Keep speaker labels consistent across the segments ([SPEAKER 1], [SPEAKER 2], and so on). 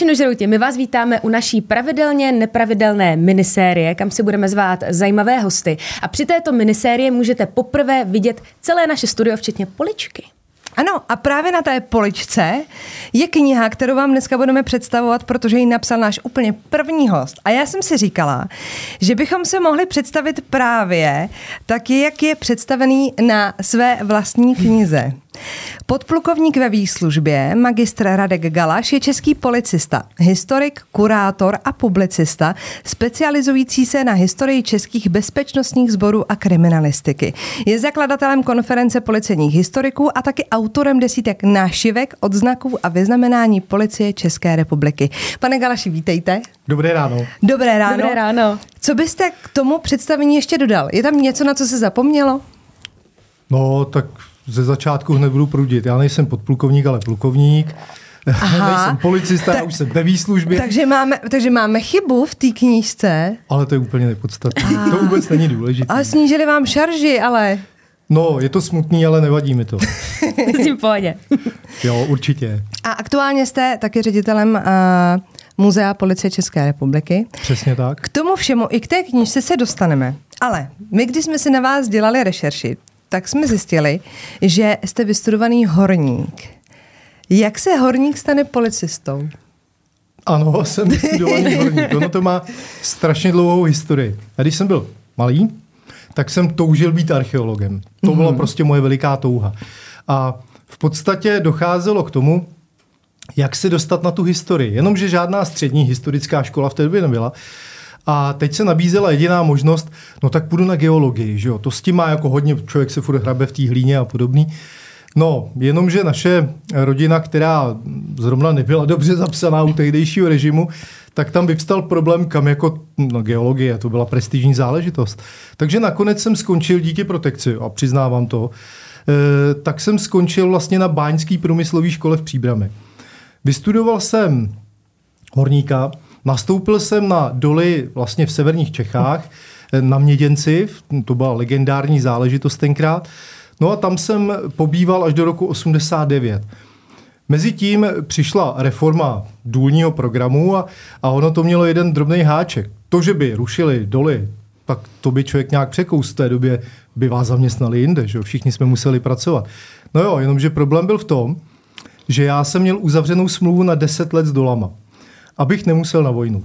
[SPEAKER 1] Zločinožrouti, my vás vítáme u naší pravidelně nepravidelné minisérie, kam si budeme zvát zajímavé hosty. A při této minisérie můžete poprvé vidět celé naše studio, včetně poličky.
[SPEAKER 2] Ano, a právě na té poličce je kniha, kterou vám dneska budeme představovat, protože ji napsal náš úplně první host. A já jsem si říkala, že bychom se mohli představit právě tak, jak je představený na své vlastní knize. Podplukovník ve výslužbě, magistr Radek Galaš, je český policista, historik, kurátor a publicista, specializující se na historii českých bezpečnostních sborů a kriminalistiky. Je zakladatelem konference policejních historiků a taky autorem desítek nášivek, odznaků a vyznamenání policie České republiky. Pane Galaši, vítejte.
[SPEAKER 3] Dobré ráno.
[SPEAKER 2] Dobré ráno.
[SPEAKER 1] Dobré ráno.
[SPEAKER 2] Co byste k tomu představení ještě dodal? Je tam něco, na co se zapomnělo?
[SPEAKER 3] No, tak ze začátku hned budu prudit. Já nejsem podplukovník, ale plukovník. Aha. nejsem policista, Ta, já už jsem ve výslužbě.
[SPEAKER 2] Takže máme, takže máme chybu v té knížce.
[SPEAKER 3] Ale to je úplně nepodstatné. To vůbec není důležité.
[SPEAKER 2] Ale snížili vám šarži, ale...
[SPEAKER 3] No, je to smutný, ale nevadí mi to.
[SPEAKER 1] S tím pohodě.
[SPEAKER 3] jo, určitě.
[SPEAKER 2] A aktuálně jste taky ředitelem uh, Muzea policie České republiky.
[SPEAKER 3] Přesně tak.
[SPEAKER 2] K tomu všemu i k té knížce se dostaneme. Ale my, když jsme si na vás dělali rešerši, tak jsme zjistili, že jste vystudovaný horník. Jak se horník stane policistou?
[SPEAKER 3] Ano, jsem vystudovaný horník. Ono to má strašně dlouhou historii. A když jsem byl malý, tak jsem toužil být archeologem. To byla mm-hmm. prostě moje veliká touha. A v podstatě docházelo k tomu, jak se dostat na tu historii. Jenomže žádná střední historická škola v té době nebyla. A teď se nabízela jediná možnost, no tak půjdu na geologii, že jo? To s tím má jako hodně, člověk se furt hrabe v té hlíně a podobný. No, jenomže naše rodina, která zrovna nebyla dobře zapsaná u tehdejšího režimu, tak tam vyvstal problém, kam jako no, geologie, to byla prestižní záležitost. Takže nakonec jsem skončil díky protekci, a přiznávám to, e, tak jsem skončil vlastně na Báňský průmyslový škole v Příbrami. Vystudoval jsem horníka, Nastoupil jsem na doly vlastně v severních Čechách, na Měděnci, to byla legendární záležitost tenkrát. No a tam jsem pobýval až do roku 89. Mezitím přišla reforma důlního programu a, a ono to mělo jeden drobný háček. To, že by rušili doly, tak to by člověk nějak překous v té době, by vás zaměstnali jinde, že všichni jsme museli pracovat. No jo, jenomže problém byl v tom, že já jsem měl uzavřenou smlouvu na 10 let s dolama abych nemusel na vojnu.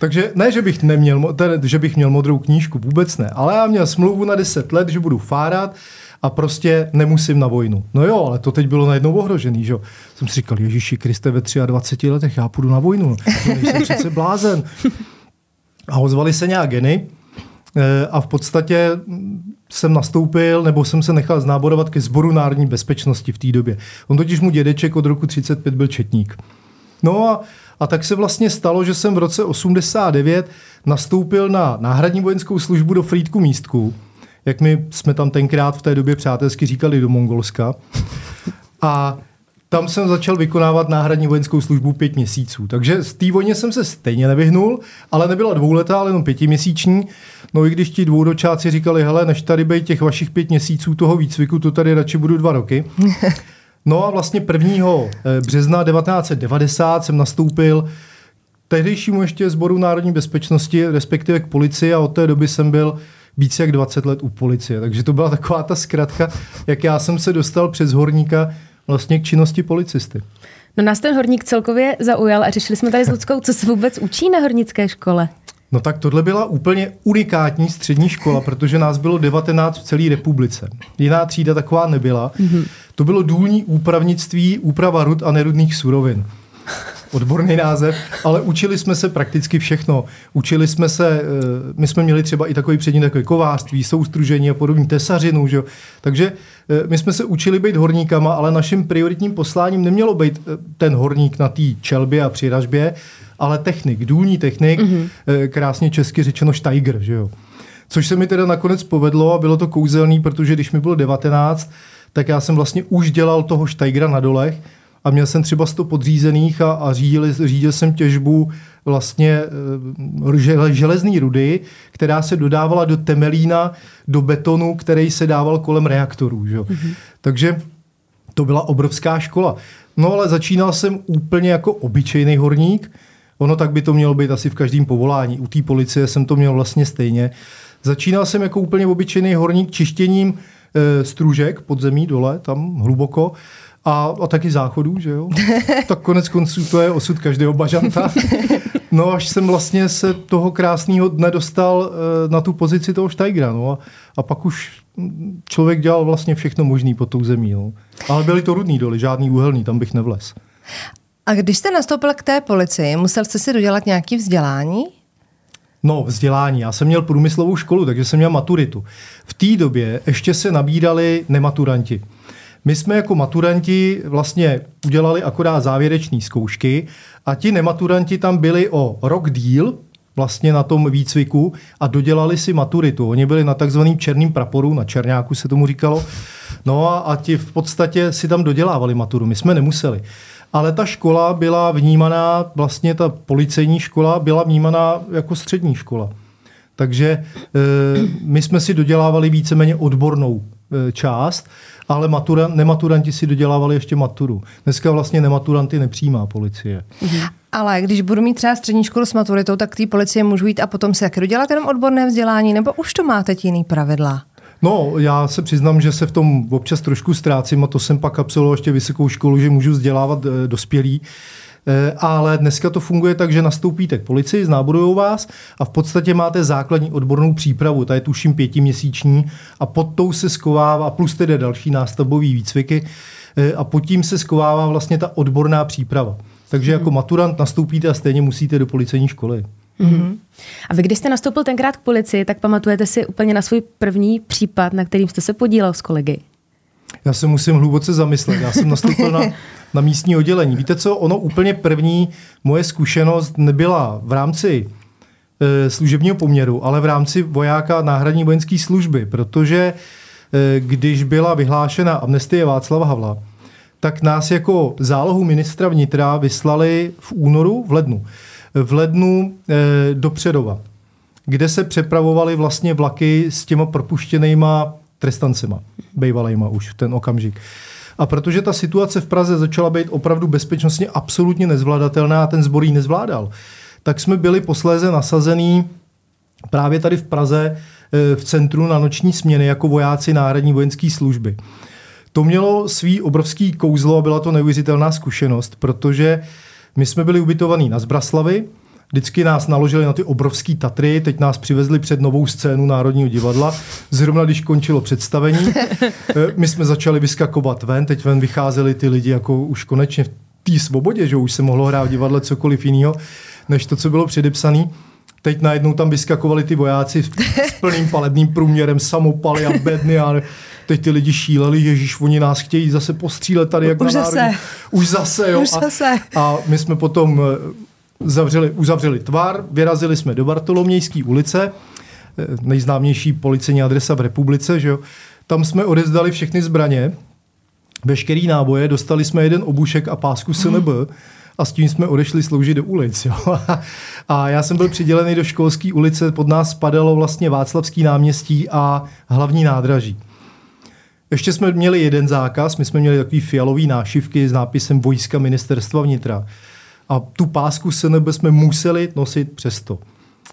[SPEAKER 3] Takže ne, že bych, neměl, ten, že bych měl modrou knížku, vůbec ne, ale já měl smlouvu na 10 let, že budu fárat a prostě nemusím na vojnu. No jo, ale to teď bylo najednou ohrožený, že Jsem si říkal, Ježíši Kriste, ve 23 letech já půjdu na vojnu. To nejsem přece blázen. A ozvali se nějak geny eh, a v podstatě jsem nastoupil, nebo jsem se nechal znáborovat ke sboru národní bezpečnosti v té době. On totiž mu dědeček od roku 35 byl četník. No a a tak se vlastně stalo, že jsem v roce 89 nastoupil na náhradní vojenskou službu do Frýdku místku, jak my jsme tam tenkrát v té době přátelsky říkali do Mongolska. A tam jsem začal vykonávat náhradní vojenskou službu pět měsíců. Takže z té vojně jsem se stejně nevyhnul, ale nebyla dvouletá, ale jenom pětiměsíční. No i když ti dvouročáci říkali, hele, než tady být těch vašich pět měsíců toho výcviku, to tady radši budu dva roky. No a vlastně 1. Eh, března 1990 jsem nastoupil tehdejšímu ještě sboru národní bezpečnosti, respektive k policii a od té doby jsem byl více jak 20 let u policie. Takže to byla taková ta zkratka, jak já jsem se dostal přes horníka vlastně k činnosti policisty.
[SPEAKER 1] No nás ten horník celkově zaujal a řešili jsme tady s Ludskou, co se vůbec učí na hornické škole.
[SPEAKER 3] No tak tohle byla úplně unikátní střední škola, protože nás bylo 19 v celé republice. Jiná třída taková nebyla. Mm-hmm. To bylo důlní úpravnictví, úprava rud a nerudných surovin. Odborný název, ale učili jsme se prakticky všechno. Učili jsme se, eh, my jsme měli třeba i takový předmět jako kovářství, soustružení a podobně, tesařinu, že? takže eh, my jsme se učili být horníkama, ale naším prioritním posláním nemělo být eh, ten horník na té čelbě a přiražbě, ale technik, důlní technik, mm-hmm. krásně česky řečeno Steiger, že jo. Což se mi teda nakonec povedlo a bylo to kouzelný, protože když mi bylo 19, tak já jsem vlastně už dělal toho Steigera na dolech a měl jsem třeba 100 podřízených a, a řídil, řídil jsem těžbu vlastně e, železné rudy, která se dodávala do temelína, do betonu, který se dával kolem reaktorů. Že? Mm-hmm. Takže To byla obrovská škola. No ale začínal jsem úplně jako obyčejný horník. Ono tak by to mělo být asi v každém povolání. U té policie jsem to měl vlastně stejně. Začínal jsem jako úplně obyčejný horník čištěním e, stružek pod zemí dole, tam hluboko. A, a taky záchodů, že jo? tak konec konců to je osud každého bažanta. No až jsem vlastně se toho krásného dne dostal e, na tu pozici toho Steigra. No a, a pak už člověk dělal vlastně všechno možné pod tou zemí. No. Ale byly to rudný doly, žádný úhelný, tam bych nevlez.
[SPEAKER 2] A když jste nastoupil k té policii, musel jste si dodělat nějaké vzdělání?
[SPEAKER 3] No, vzdělání. Já jsem měl průmyslovou školu, takže jsem měl maturitu. V té době ještě se nabídali nematuranti. My jsme jako maturanti vlastně udělali akorát závěrečné zkoušky a ti nematuranti tam byli o rok díl, vlastně na tom výcviku a dodělali si maturitu. Oni byli na takzvaným černým praporu, na černáku se tomu říkalo. No a, a ti v podstatě si tam dodělávali maturu. My jsme nemuseli. Ale ta škola byla vnímaná, vlastně ta policejní škola byla vnímaná jako střední škola. Takže e, my jsme si dodělávali víceméně odbornou e, část, ale matura, nematuranti si dodělávali ještě maturu. Dneska vlastně nematuranty nepřijímá policie.
[SPEAKER 2] Ale když budu mít třeba střední školu s maturitou, tak té policie můžu jít a potom si jak dodělat jenom odborné vzdělání, nebo už to máte jiný pravidla?
[SPEAKER 3] No, já se přiznám, že se v tom občas trošku ztrácím a to jsem pak absolvoval ještě vysokou školu, že můžu vzdělávat e, dospělí. E, ale dneska to funguje tak, že nastoupíte k policii, znáborují vás a v podstatě máte základní odbornou přípravu, ta je tuším pětiměsíční a pod tou se skovává, plus tedy další nástavbové výcviky e, a pod tím se skovává vlastně ta odborná příprava. Takže jako maturant nastoupíte a stejně musíte do policejní školy.
[SPEAKER 1] Mm-hmm. A vy, když jste nastoupil tenkrát k policii, tak pamatujete si úplně na svůj první případ, na kterým jste se podílel s kolegy?
[SPEAKER 3] Já se musím hluboce zamyslet. Já jsem nastoupil na, na místní oddělení. Víte co, ono úplně první moje zkušenost nebyla v rámci e, služebního poměru, ale v rámci vojáka náhradní vojenské služby, protože e, když byla vyhlášena amnestie Václava Havla, tak nás jako zálohu ministra vnitra vyslali v únoru, v lednu v lednu e, do Předova, kde se přepravovaly vlastně vlaky s těma propuštěnýma trestancema, bejvalejma už v ten okamžik. A protože ta situace v Praze začala být opravdu bezpečnostně absolutně nezvladatelná a ten zbor ji nezvládal, tak jsme byli posléze nasazený právě tady v Praze e, v centru na noční směny jako vojáci náhradní vojenské služby. To mělo svý obrovský kouzlo a byla to neuvěřitelná zkušenost, protože my jsme byli ubytovaní na Zbraslavy, Vždycky nás naložili na ty obrovské Tatry, teď nás přivezli před novou scénu Národního divadla. Zrovna když končilo představení, eh, my jsme začali vyskakovat ven, teď ven vycházeli ty lidi jako už konečně v té svobodě, že už se mohlo hrát v divadle cokoliv jiného, než to, co bylo předepsané. Teď najednou tam vyskakovali ty vojáci s plným palebným průměrem, samopaly a bedny a teď ty lidi šíleli, ježíš, oni nás chtějí zase postřílet tady jako
[SPEAKER 2] Už
[SPEAKER 3] na
[SPEAKER 2] zase.
[SPEAKER 3] národní. Už zase, jo.
[SPEAKER 2] Už zase.
[SPEAKER 3] A, a my jsme potom eh, zavřeli, uzavřeli tvar, vyrazili jsme do Bartolomějské ulice, eh, nejznámější policejní adresa v republice, že jo. Tam jsme odezdali všechny zbraně, veškerý náboje, dostali jsme jeden obušek a pásku SNB a s tím jsme odešli sloužit do ulic. Jo. A já jsem byl přidělený do školské ulice, pod nás spadalo vlastně Václavský náměstí a hlavní nádraží. Ještě jsme měli jeden zákaz, my jsme měli takový fialový nášivky s nápisem Vojska ministerstva vnitra. A tu pásku SNB jsme museli nosit přesto.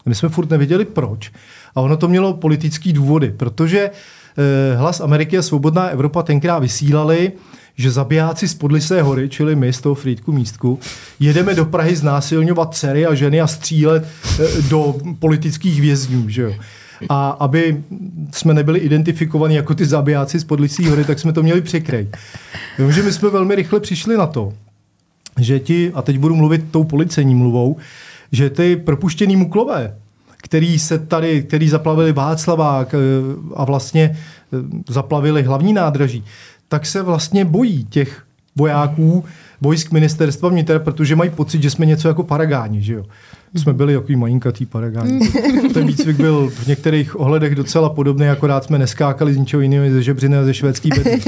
[SPEAKER 3] My jsme furt nevěděli proč. A ono to mělo politický důvody, protože eh, Hlas Ameriky a Svobodná Evropa tenkrát vysílali, že zabijáci z Podlisé hory, čili my z toho Frýdku místku, jedeme do Prahy znásilňovat dcery a ženy a střílet eh, do politických vězňů. Že jo? A aby jsme nebyli identifikovaní jako ty zabijáci z Podlisí hory, tak jsme to měli překrejt. Jenomže my jsme velmi rychle přišli na to, že ti, a teď budu mluvit tou policejní mluvou, že ty propuštěný muklové, který se tady, který zaplavili Václavák eh, a vlastně eh, zaplavili hlavní nádraží, tak se vlastně bojí těch vojáků vojsk ministerstva vnitra, protože mají pocit, že jsme něco jako paragáni, že jo. Jsme byli takový malinkatý paragáni. Ten výcvik byl v některých ohledech docela podobný, akorát jsme neskákali z ničeho jiného, ze žebřiny a ze švédský bedny.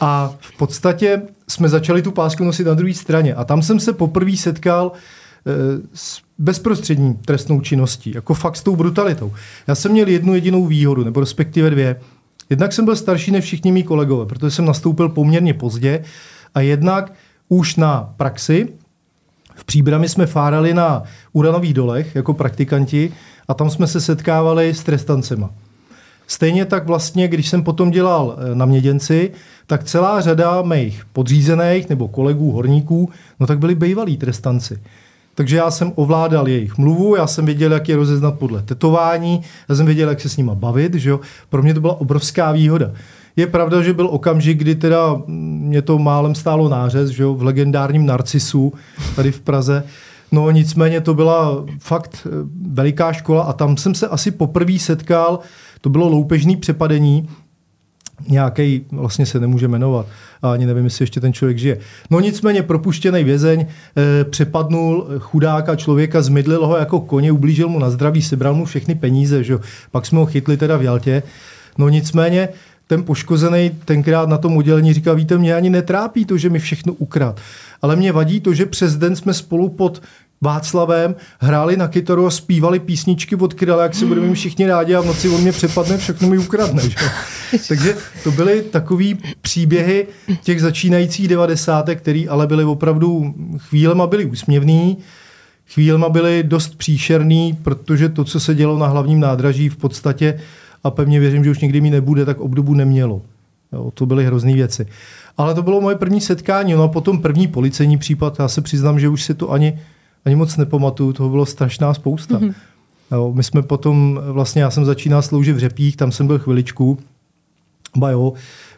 [SPEAKER 3] A v podstatě jsme začali tu pásku nosit na druhé straně. A tam jsem se poprvé setkal eh, s bezprostřední trestnou činností, jako fakt s tou brutalitou. Já jsem měl jednu jedinou výhodu, nebo respektive dvě. Jednak jsem byl starší než všichni mý kolegové, protože jsem nastoupil poměrně pozdě a jednak už na praxi v Příbrami jsme fárali na uranových dolech jako praktikanti a tam jsme se setkávali s trestancema. Stejně tak vlastně, když jsem potom dělal eh, na měděnci, tak celá řada mých podřízených nebo kolegů, horníků, no tak byli bývalí trestanci. Takže já jsem ovládal jejich mluvu, já jsem věděl, jak je rozeznat podle tetování, já jsem věděl, jak se s nima bavit, že jo. Pro mě to byla obrovská výhoda. Je pravda, že byl okamžik, kdy teda mě to málem stálo nářez, že jo, v legendárním Narcisu tady v Praze. No nicméně to byla fakt eh, veliká škola a tam jsem se asi poprvé setkal, to bylo loupežný přepadení, nějaký vlastně se nemůže jmenovat a ani nevím, jestli ještě ten člověk žije. No nicméně propuštěný vězeň e, přepadnul chudáka člověka, zmydlil ho jako koně, ublížil mu na zdraví, sebral mu všechny peníze, že? pak jsme ho chytli teda v Jaltě. No nicméně ten poškozený tenkrát na tom udělení říkal, víte, mě ani netrápí to, že mi všechno ukrad, ale mě vadí to, že přes den jsme spolu pod Václavem hráli na kytaru a zpívali písničky od Kryle, jak se budeme mít všichni rádi a v noci on mě přepadne, všechno mi ukradne. Že? Takže to byly takové příběhy těch začínajících devadesátek, které ale byly opravdu chvílema byly úsměvný, chvílema byly dost příšerný, protože to, co se dělo na hlavním nádraží v podstatě, a pevně věřím, že už nikdy mi nebude, tak obdobu nemělo. Jo, to byly hrozné věci. Ale to bylo moje první setkání, no a potom první policejní případ, já se přiznám, že už si to ani ani moc nepamatuju, toho bylo strašná spousta. Mm-hmm. Jo, my jsme potom, vlastně já jsem začínal sloužit v Řepích, tam jsem byl chviličku, ba jo,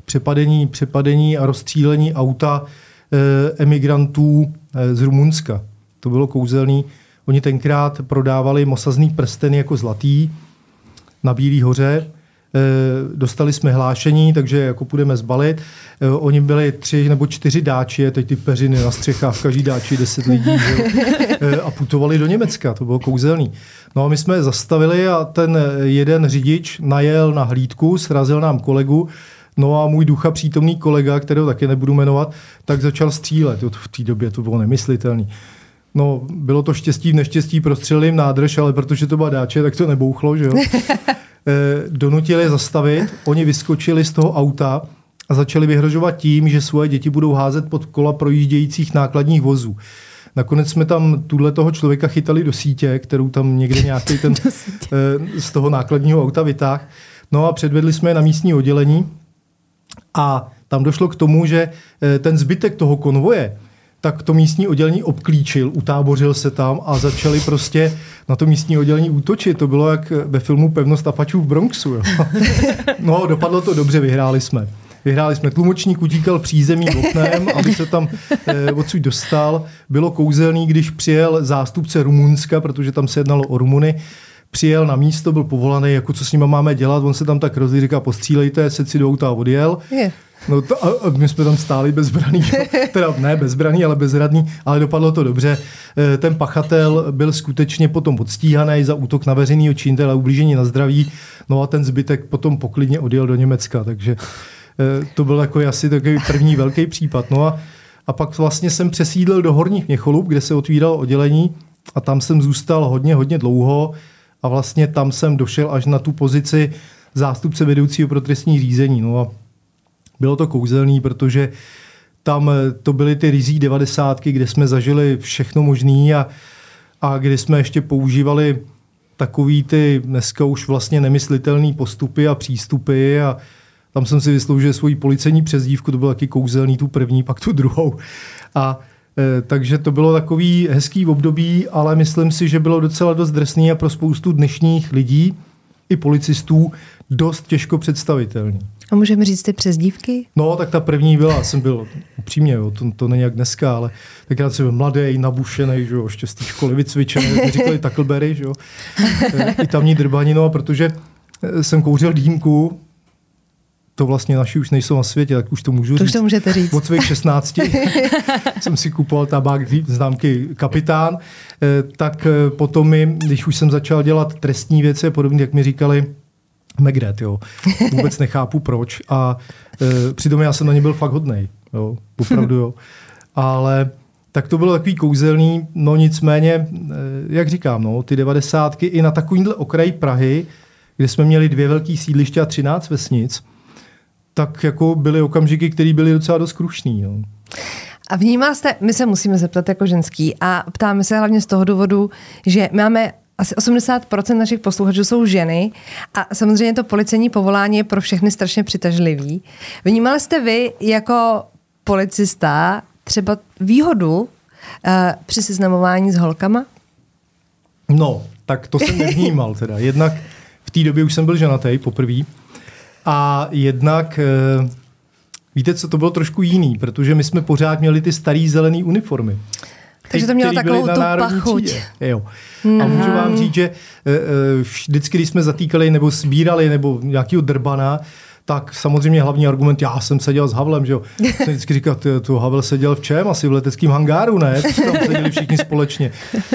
[SPEAKER 3] přepadení, přepadení a rozstřílení auta e, emigrantů e, z Rumunska. To bylo kouzelný. Oni tenkrát prodávali mosazný prsteny jako zlatý na Bílý hoře dostali jsme hlášení, takže jako půjdeme zbalit. Eh, oni byli tři nebo čtyři dáči, teď ty peřiny na střechách, v každý dáči deset lidí, že? Eh, a putovali do Německa, to bylo kouzelný. No a my jsme zastavili a ten jeden řidič najel na hlídku, srazil nám kolegu, No a můj ducha přítomný kolega, kterého taky nebudu jmenovat, tak začal střílet. V té době to bylo nemyslitelné. No, bylo to štěstí v neštěstí, prostřelili nádrž, ale protože to byla dáče, tak to nebouchlo, že jo? Eh, donutili zastavit, oni vyskočili z toho auta a začali vyhrožovat tím, že svoje děti budou házet pod kola projíždějících nákladních vozů. Nakonec jsme tam tuhle toho člověka chytali do sítě, kterou tam někde nějaký ten eh, z toho nákladního auta vytáh. No a předvedli jsme je na místní oddělení a tam došlo k tomu, že eh, ten zbytek toho konvoje tak to místní oddělení obklíčil, utábořil se tam a začali prostě na to místní oddělení útočit. To bylo jak ve filmu Pevnost Apačů v Bronxu. Jo. No, dopadlo to dobře, vyhráli jsme. Vyhráli jsme tlumočník, utíkal přízemním oknem, aby se tam eh, odsud dostal. Bylo kouzelný, když přijel zástupce Rumunska, protože tam se jednalo o Rumuny, přijel na místo, byl povolaný, jako co s nimi máme dělat, on se tam tak rozlí, říká, postřílejte, se si do auta a odjel. Je. No to, a, a my jsme tam stáli bezbraný, teda ne bezbraný, ale bezradný, ale dopadlo to dobře. E, ten pachatel byl skutečně potom podstíhaný za útok na veřejný činitele a ublížení na zdraví, no a ten zbytek potom poklidně odjel do Německa, takže e, to byl jako asi takový první velký případ. No a, a pak vlastně jsem přesídlil do Horních Měcholub, kde se otvíralo oddělení a tam jsem zůstal hodně, hodně dlouho a vlastně tam jsem došel až na tu pozici zástupce vedoucího pro trestní řízení. No a bylo to kouzelný, protože tam eh, to byly ty rizí devadesátky, kde jsme zažili všechno možné a, a kdy jsme ještě používali takový ty dneska už vlastně nemyslitelné postupy a přístupy a tam jsem si vysloužil svoji policejní přezdívku, to bylo taky kouzelný, tu první, pak tu druhou. A takže to bylo takový hezký období, ale myslím si, že bylo docela dost drsný a pro spoustu dnešních lidí i policistů dost těžko představitelný.
[SPEAKER 2] A můžeme říct ty přezdívky?
[SPEAKER 3] No, tak ta první byla, jsem byl upřímně, jo, to, to není jak dneska, ale tenkrát jsem byl mladý, nabušený, že jo, ještě z té školy vycvičený, říkali Tackleberry, že jo, i tamní drbanino, protože eh, jsem kouřil dýmku, to vlastně naši už nejsou na světě, tak už to můžu
[SPEAKER 2] to
[SPEAKER 3] říct.
[SPEAKER 2] to můžete říct.
[SPEAKER 3] Od svých 16 jsem si kupoval tabák známky Kapitán, eh, tak eh, potom mi, když už jsem začal dělat trestní věci, podobně jak mi říkali, Megret, jo. Vůbec nechápu proč. A e, přitom já jsem na ně byl fakt hodnej, jo. Opravdu, jo. Ale tak to bylo takový kouzelný, no nicméně, e, jak říkám, no, ty devadesátky i na takovýmhle okraji Prahy, kde jsme měli dvě velké sídliště a třináct vesnic, tak jako byly okamžiky, které byly docela dost krušný. No.
[SPEAKER 2] A vnímal jste, my se musíme zeptat jako ženský a ptáme se hlavně z toho důvodu, že máme asi 80% našich posluchačů jsou ženy a samozřejmě to policejní povolání je pro všechny strašně přitažlivý. Vnímali jste vy jako policista třeba výhodu uh, při seznamování s holkama?
[SPEAKER 3] No, tak to jsem nevnímal teda. Jednak v té době už jsem byl ženatý poprvé a jednak uh, víte co, to bylo trošku jiný, protože my jsme pořád měli ty starý zelený uniformy.
[SPEAKER 2] Takže to mělo takovou tu pachuť.
[SPEAKER 3] Jo. A můžu vám říct, že uh, vždycky, když jsme zatýkali nebo sbírali nebo nějakého drbana, tak samozřejmě hlavní argument, já jsem seděl s Havlem, že jo. Jsem vždycky říkal, ty, tu Havel seděl v čem? Asi v leteckém hangáru, ne? Tam seděli všichni společně.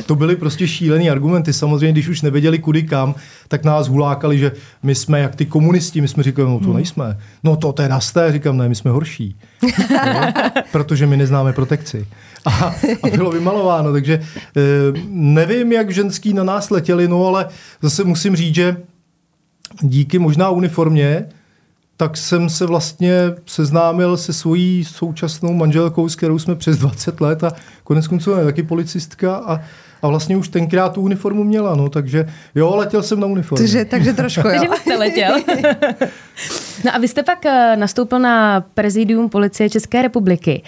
[SPEAKER 3] To byly prostě šílený argumenty. Samozřejmě, když už nevěděli kudy kam, tak nás hulákali, že my jsme jak ty komunisti. My jsme říkali, no to nejsme. No to teda jste. Říkám, ne, my jsme horší. No, protože my neznáme protekci. A, a bylo vymalováno, takže e, nevím, jak ženský na nás letěli, no ale zase musím říct, že díky možná uniformě, tak jsem se vlastně seznámil se svojí současnou manželkou, s kterou jsme přes 20 let a konec konců je taky policistka a, a vlastně už tenkrát tu uniformu měla, no, takže jo, letěl jsem na uniformu.
[SPEAKER 2] Takže, takže trošku, jo.
[SPEAKER 1] takže jste letěl. no a vy jste pak eh, nastoupil na prezidium policie České republiky.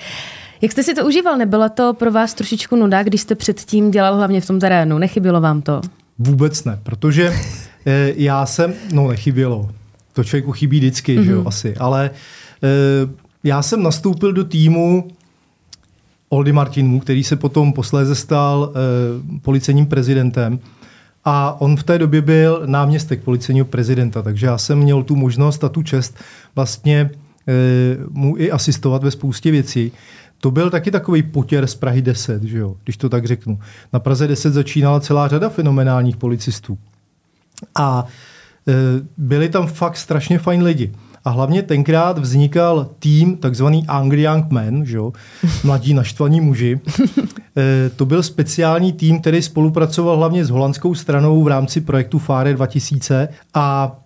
[SPEAKER 1] Jak jste si to užíval? Nebyla to pro vás trošičku nuda, když jste předtím dělal hlavně v tom terénu? Nechybilo vám to?
[SPEAKER 3] Vůbec ne, protože eh, já jsem, no nechybělo, to člověku chybí vždycky, mm-hmm. že jo, mhm. asi. Ale e, já jsem nastoupil do týmu Oldy Martinů, který se potom posléze stal e, policejním prezidentem. A on v té době byl náměstek policejního prezidenta, takže já jsem měl tu možnost a tu čest vlastně e, mu i asistovat ve spoustě věcí. To byl taky takový potěr z Prahy 10, že jo, když to tak řeknu. Na Praze 10 začínala celá řada fenomenálních policistů. A byli tam fakt strašně fajn lidi. A hlavně tenkrát vznikal tým, takzvaný Angry Young Men, že? mladí naštvaní muži. E, to byl speciální tým, který spolupracoval hlavně s holandskou stranou v rámci projektu FARE 2000 a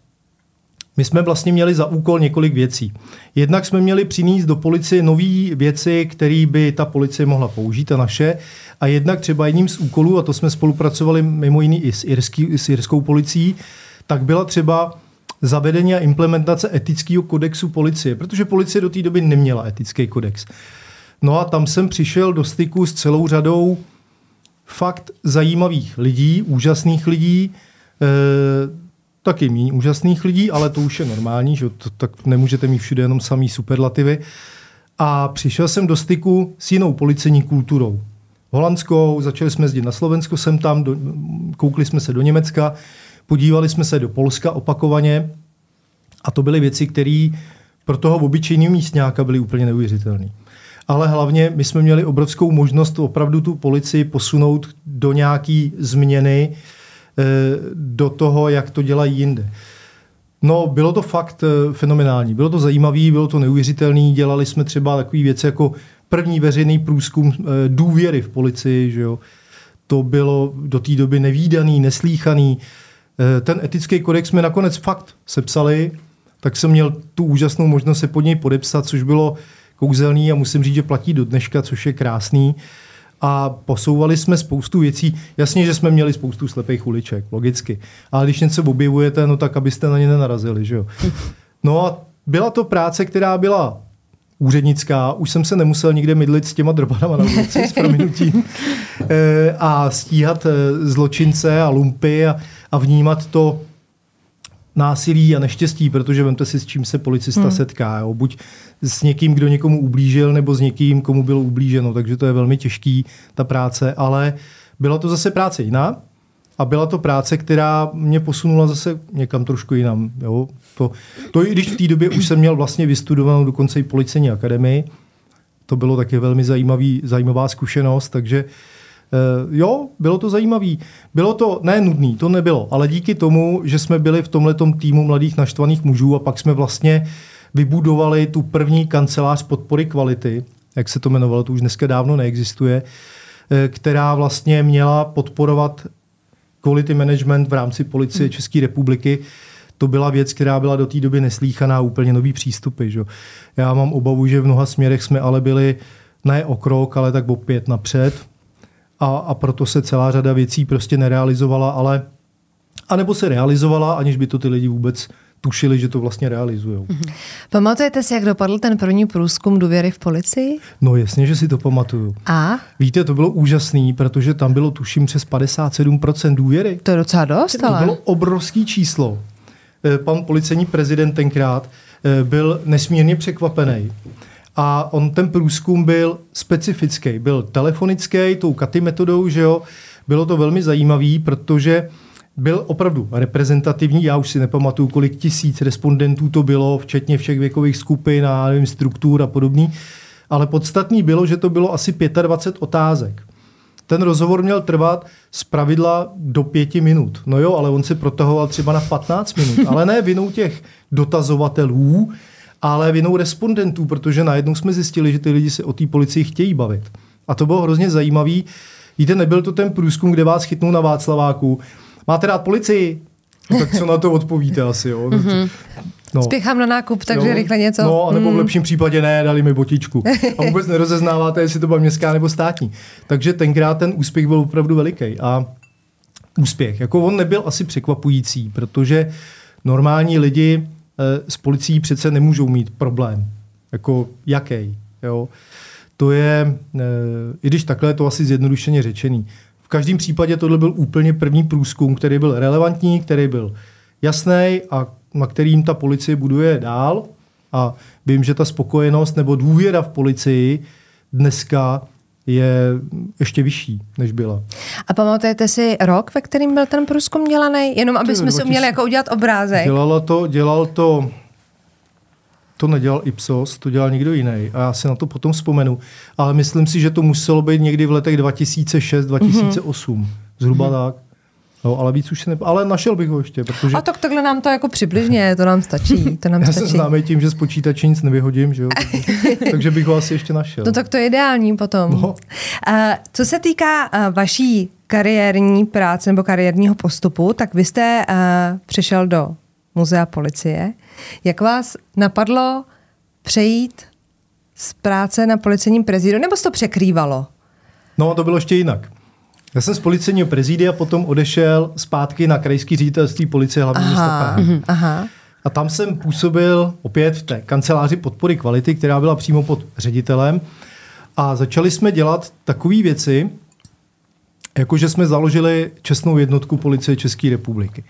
[SPEAKER 3] my jsme vlastně měli za úkol několik věcí. Jednak jsme měli přinést do policie nové věci, které by ta policie mohla použít, a naše. A jednak třeba jedním z úkolů, a to jsme spolupracovali mimo jiný i s, irský, s irskou policií, tak byla třeba zavedení a implementace etického kodexu policie, protože policie do té doby neměla etický kodex. No a tam jsem přišel do styku s celou řadou fakt zajímavých lidí, úžasných lidí, e, taky méně úžasných lidí, ale to už je normální, že to, tak nemůžete mít všude jenom samý superlativy. A přišel jsem do styku s jinou policejní kulturou. Holandskou, začali jsme jezdit na Slovensko, jsem tam, do, koukli jsme se do Německa, Podívali jsme se do Polska opakovaně a to byly věci, které pro toho obyčejného místňáka byly úplně neuvěřitelné. Ale hlavně my jsme měli obrovskou možnost opravdu tu policii posunout do nějaké změny, eh, do toho, jak to dělají jinde. No, bylo to fakt eh, fenomenální. Bylo to zajímavé, bylo to neuvěřitelné. Dělali jsme třeba takové věci jako první veřejný průzkum eh, důvěry v policii. Že jo? To bylo do té doby nevýdaný, neslíchaný. Eh, ten etický kodex jsme nakonec fakt sepsali, tak jsem měl tu úžasnou možnost se pod něj podepsat, což bylo kouzelný a musím říct, že platí do dneška, což je krásný. A posouvali jsme spoustu věcí. Jasně, že jsme měli spoustu slepých uliček, logicky. Ale když něco objevujete, no tak abyste na ně nenarazili, že jo. No a byla to práce, která byla úřednická, už jsem se nemusel nikde mydlit s těma drbanama na ulici s prominutím eh, a stíhat eh, zločince a lumpy a, a vnímat to násilí a neštěstí, protože vemte si, s čím se policista hmm. setká. Jo? Buď s někým, kdo někomu ublížil, nebo s někým, komu bylo ublíženo. Takže to je velmi těžký, ta práce. Ale byla to zase práce jiná a byla to práce, která mě posunula zase někam trošku jinam. Jo? To, to i když v té době už jsem měl vlastně vystudovanou dokonce i policejní akademii, to bylo taky velmi zajímavý, zajímavá zkušenost, takže Uh, jo, bylo to zajímavé. Bylo to ne nudný, to nebylo, ale díky tomu, že jsme byli v tomhletom týmu mladých naštvaných mužů a pak jsme vlastně vybudovali tu první kancelář podpory kvality, jak se to jmenovalo, to už dneska dávno neexistuje, eh, která vlastně měla podporovat quality management v rámci policie České republiky to byla věc, která byla do té doby neslíchaná, úplně nový přístupy. Že? Já mám obavu, že v mnoha směrech jsme ale byli ne o krok, ale tak opět napřed. A, a proto se celá řada věcí prostě nerealizovala, ale a nebo se realizovala, aniž by to ty lidi vůbec tušili, že to vlastně realizují. Mm-hmm.
[SPEAKER 2] Pamatujete si, jak dopadl ten první průzkum důvěry v policii?
[SPEAKER 3] No jasně, že si to pamatuju.
[SPEAKER 2] A?
[SPEAKER 3] Víte, to bylo úžasný, protože tam bylo tuším přes 57% důvěry.
[SPEAKER 2] To je docela dost,
[SPEAKER 3] ale? To bylo obrovský číslo. Eh, pan policejní prezident tenkrát eh, byl nesmírně překvapený. A on ten průzkum byl specifický, byl telefonický, tou katy metodou, že jo. Bylo to velmi zajímavý, protože byl opravdu reprezentativní. Já už si nepamatuju, kolik tisíc respondentů to bylo, včetně všech věkových skupin a nevím, struktur a podobný. Ale podstatný bylo, že to bylo asi 25 otázek. Ten rozhovor měl trvat z pravidla do pěti minut. No jo, ale on se protahoval třeba na 15 minut. Ale ne vinou těch dotazovatelů, ale vinou respondentů, protože najednou jsme zjistili, že ty lidi se o té policii chtějí bavit. A to bylo hrozně zajímavý. Víte, nebyl to ten průzkum, kde vás chytnou na Václaváku. Máte rád policii? No, tak co na to odpovíte asi, jo? Mm-hmm.
[SPEAKER 2] No. Spěchám na nákup, takže jo. rychle něco.
[SPEAKER 3] No, nebo v mm. lepším případě ne, dali mi botičku. A vůbec nerozeznáváte, jestli to byla městská nebo státní. Takže tenkrát ten úspěch byl opravdu veliký. A úspěch, jako on nebyl asi překvapující, protože normální lidi Eh, s policií přece nemůžou mít problém. Jako jaký? Jo? To je, eh, i když takhle je to asi zjednodušeně řečený. V každém případě tohle byl úplně první průzkum, který byl relevantní, který byl jasný a na kterým ta policie buduje dál. A vím, že ta spokojenost nebo důvěra v policii dneska je ještě vyšší, než byla.
[SPEAKER 2] A pamatujete si rok, ve kterým byl ten průzkum dělaný? Jenom aby jsme si uměli jako udělat obrázek.
[SPEAKER 3] Dělalo to, dělal to, to nedělal Ipsos, to dělal někdo jiný. A já si na to potom vzpomenu. Ale myslím si, že to muselo být někdy v letech 2006-2008. Mm-hmm. Zhruba mm-hmm. tak. No, ale víc už se ne... Ale našel bych ho ještě, protože...
[SPEAKER 2] A tak takhle nám to jako přibližně, to nám stačí. To nám
[SPEAKER 3] Já
[SPEAKER 2] stačí.
[SPEAKER 3] jsem známý tím, že z počítače nic nevyhodím, že jo? takže bych ho asi ještě našel.
[SPEAKER 2] No tak to je ideální potom. No. Uh, co se týká uh, vaší kariérní práce nebo kariérního postupu, tak vy jste uh, přišel do muzea policie. Jak vás napadlo přejít z práce na policejním prezidu, nebo se to překrývalo?
[SPEAKER 3] No, to bylo ještě jinak. Já jsem z policejního prezidia potom odešel zpátky na krajský ředitelství policie hlavního města Prahy. Mhm, aha. A tam jsem působil opět v té kanceláři podpory kvality, která byla přímo pod ředitelem. A začali jsme dělat takové věci, jako že jsme založili čestnou jednotku policie České republiky.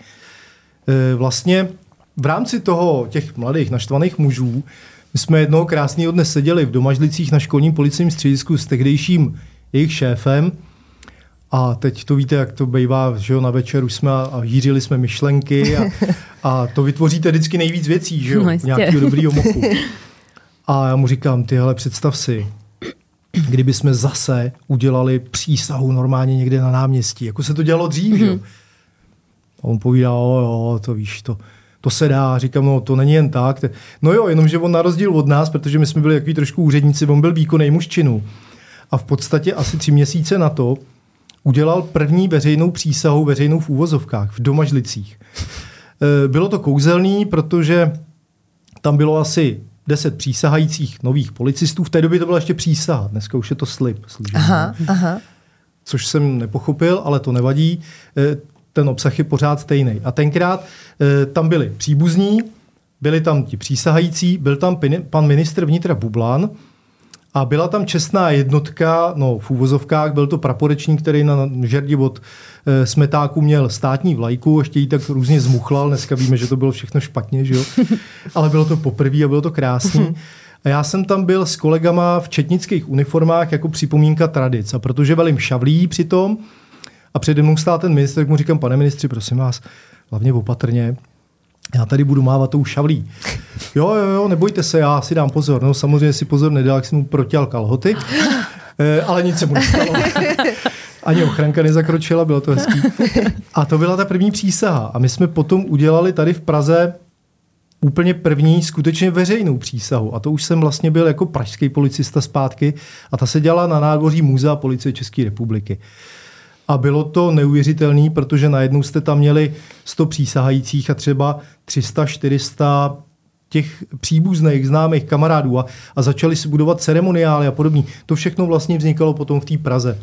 [SPEAKER 3] E, vlastně v rámci toho těch mladých naštvaných mužů my jsme jednoho krásného dne seděli v Domažlicích na školním policejním středisku s tehdejším jejich šéfem a teď to víte, jak to bývá, že jo, na večer už jsme a, a hýřili jsme myšlenky a, a to vytvoříte vždycky nejvíc věcí, že jo, no, nějakého dobrýho moku. A já mu říkám, ty hele, představ si, kdyby jsme zase udělali přísahu normálně někde na náměstí, jako se to dělalo dřív, mm-hmm. že jo. Mhm. A on povídá, jo, jo, to víš, to, to se dá. Říkám, no to není jen tak. No jo, jenomže on na rozdíl od nás, protože my jsme byli jaký trošku úředníci, on byl výkonný muž činu. A v podstatě asi tři měsíce na to udělal první veřejnou přísahu, veřejnou v úvozovkách, v Domažlicích. E, bylo to kouzelný, protože tam bylo asi deset přísahajících nových policistů. V té době to byla ještě přísaha, dneska už je to slib. Aha, aha. Což jsem nepochopil, ale to nevadí. Ten obsah je pořád stejný. A tenkrát e, tam byli příbuzní, byli tam ti přísahající, byl tam pan ministr vnitra Bublan, a byla tam čestná jednotka, no v úvozovkách byl to praporečník, který na žerdi od e, smetáku měl státní vlajku, ještě ji tak různě zmuchlal, dneska víme, že to bylo všechno špatně, že jo? ale bylo to poprvé a bylo to krásný. A já jsem tam byl s kolegama v četnických uniformách jako připomínka tradic. A protože velím šavlí přitom a přede mnou stál ten ministr, tak mu říkám, pane ministři, prosím vás, hlavně opatrně, já tady budu mávat tou šavlí. Jo, jo, jo, nebojte se, já si dám pozor. No samozřejmě si pozor nedal, jak jsem mu protěl kalhoty, e, ale nic se mu nestalo. Ani ochranka nezakročila, bylo to hezký. A to byla ta první přísaha. A my jsme potom udělali tady v Praze úplně první skutečně veřejnou přísahu. A to už jsem vlastně byl jako pražský policista zpátky. A ta se dělala na nádvoří Muzea policie České republiky. A bylo to neuvěřitelné, protože najednou jste tam měli 100 přísahajících a třeba 300, 400 těch příbuzných, známých kamarádů a, a začali si budovat ceremoniály a podobně. To všechno vlastně vznikalo potom v té Praze.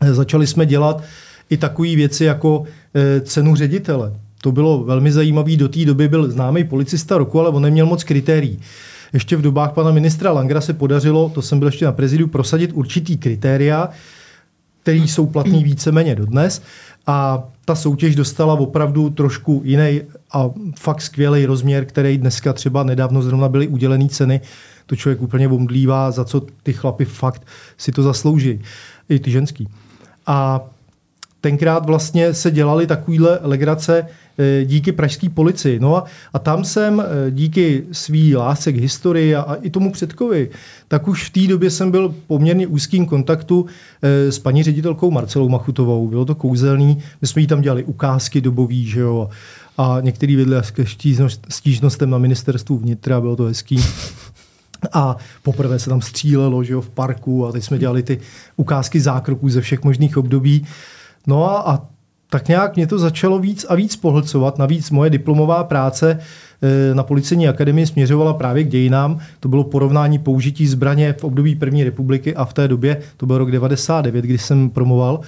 [SPEAKER 3] E, začali jsme dělat i takové věci jako e, cenu ředitele. To bylo velmi zajímavé. Do té doby byl známý policista roku, ale on neměl moc kritérií. Ještě v dobách pana ministra Langra se podařilo, to jsem byl ještě na prezidiu, prosadit určitý kritéria, které jsou platný víceméně dodnes. A ta soutěž dostala opravdu trošku jiný a fakt skvělý rozměr, který dneska třeba nedávno zrovna byly udělené ceny. To člověk úplně omdlívá, za co ty chlapy fakt si to zaslouží. I ty ženský. A tenkrát vlastně se dělaly takovýhle legrace díky pražské policii. No a, a tam jsem eh, díky svý lásce k historii a, a i tomu předkovi, tak už v té době jsem byl poměrně úzkým kontaktu eh, s paní ředitelkou Marcelou Machutovou. Bylo to kouzelný, my jsme jí tam dělali ukázky dobový, že jo, a některý vedli ke stížnostem na ministerstvu vnitra, bylo to hezký. A poprvé se tam střílelo že jo, v parku a teď jsme dělali ty ukázky zákroků ze všech možných období. No a, a tak nějak mě to začalo víc a víc pohlcovat. Navíc moje diplomová práce e, na policejní akademii směřovala právě k dějinám. To bylo porovnání použití zbraně v období první republiky a v té době, to byl rok 99, kdy jsem promoval.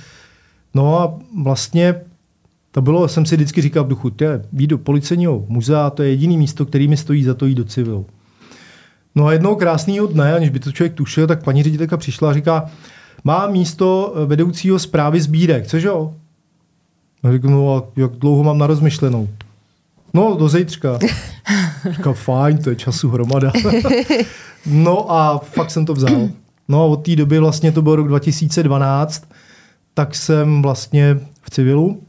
[SPEAKER 3] No a vlastně to bylo, jsem si vždycky říkal v duchu, tě, jít do policejního muzea, to je jediný místo, který mi stojí za to jít do civilu. No a jednoho krásného dne, aniž by to člověk tušil, tak paní ředitelka přišla a říká, má místo vedoucího zprávy sbírek, což jo? A říkám, no a jak dlouho mám na rozmyšlenou? No, do zítřka. Říkám, fajn, to je času hromada. no a fakt jsem to vzal. No a od té doby, vlastně to byl rok 2012, tak jsem vlastně v civilu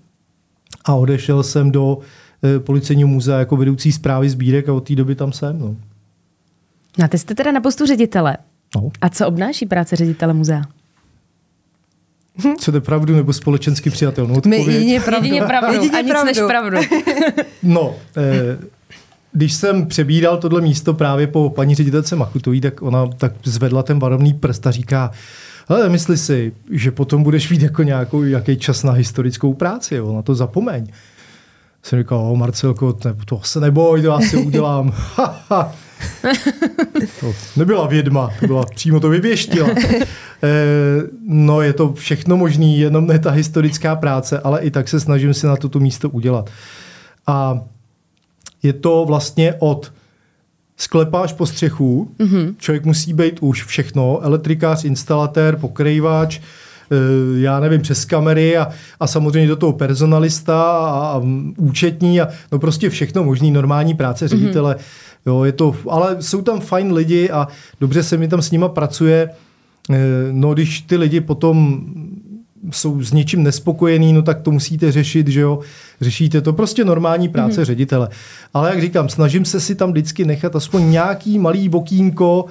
[SPEAKER 3] a odešel jsem do e, policejního muzea jako vedoucí zprávy sbírek a od té doby tam jsem. No.
[SPEAKER 1] No a ty jste teda na postu ředitele.
[SPEAKER 3] No.
[SPEAKER 1] A co obnáší práce ředitele muzea?
[SPEAKER 3] Co to je pravdu nebo společensky přijatelnou odpověď?
[SPEAKER 2] My jedině pravdu.
[SPEAKER 1] Jedině pravdu
[SPEAKER 2] Jedině
[SPEAKER 1] a nic
[SPEAKER 2] pravdu.
[SPEAKER 1] než pravdu.
[SPEAKER 3] No, eh, když jsem přebíral tohle místo právě po paní ředitelce Machutový, tak ona tak zvedla ten varovný prst a říká, ale myslí si, že potom budeš mít jako nějakou, jaký čas na historickou práci, jo, na to zapomeň. Jsem říkal, o Marcelko, to, to se neboj, to já si udělám. to nebyla vědma, to byla přímo to vyvěštila. Eh, no je to všechno možný, jenom ne ta historická práce, ale i tak se snažím si na toto místo udělat. A je to vlastně od sklepáš po střechu, mm-hmm. člověk musí být už všechno, elektrikář, instalatér, pokrývač, eh, já nevím, přes kamery a, a samozřejmě do toho personalista a, a účetní a no prostě všechno možný, normální práce ředitele. Mm-hmm. Jo, je to, ale jsou tam fajn lidi a dobře se mi tam s nima pracuje. Eh, No, když ty lidi potom jsou s něčím nespokojení, no tak to musíte řešit, že jo. Řešíte to prostě normální práce mm-hmm. ředitele. Ale jak říkám, snažím se si tam vždycky nechat aspoň nějaký malý bokínko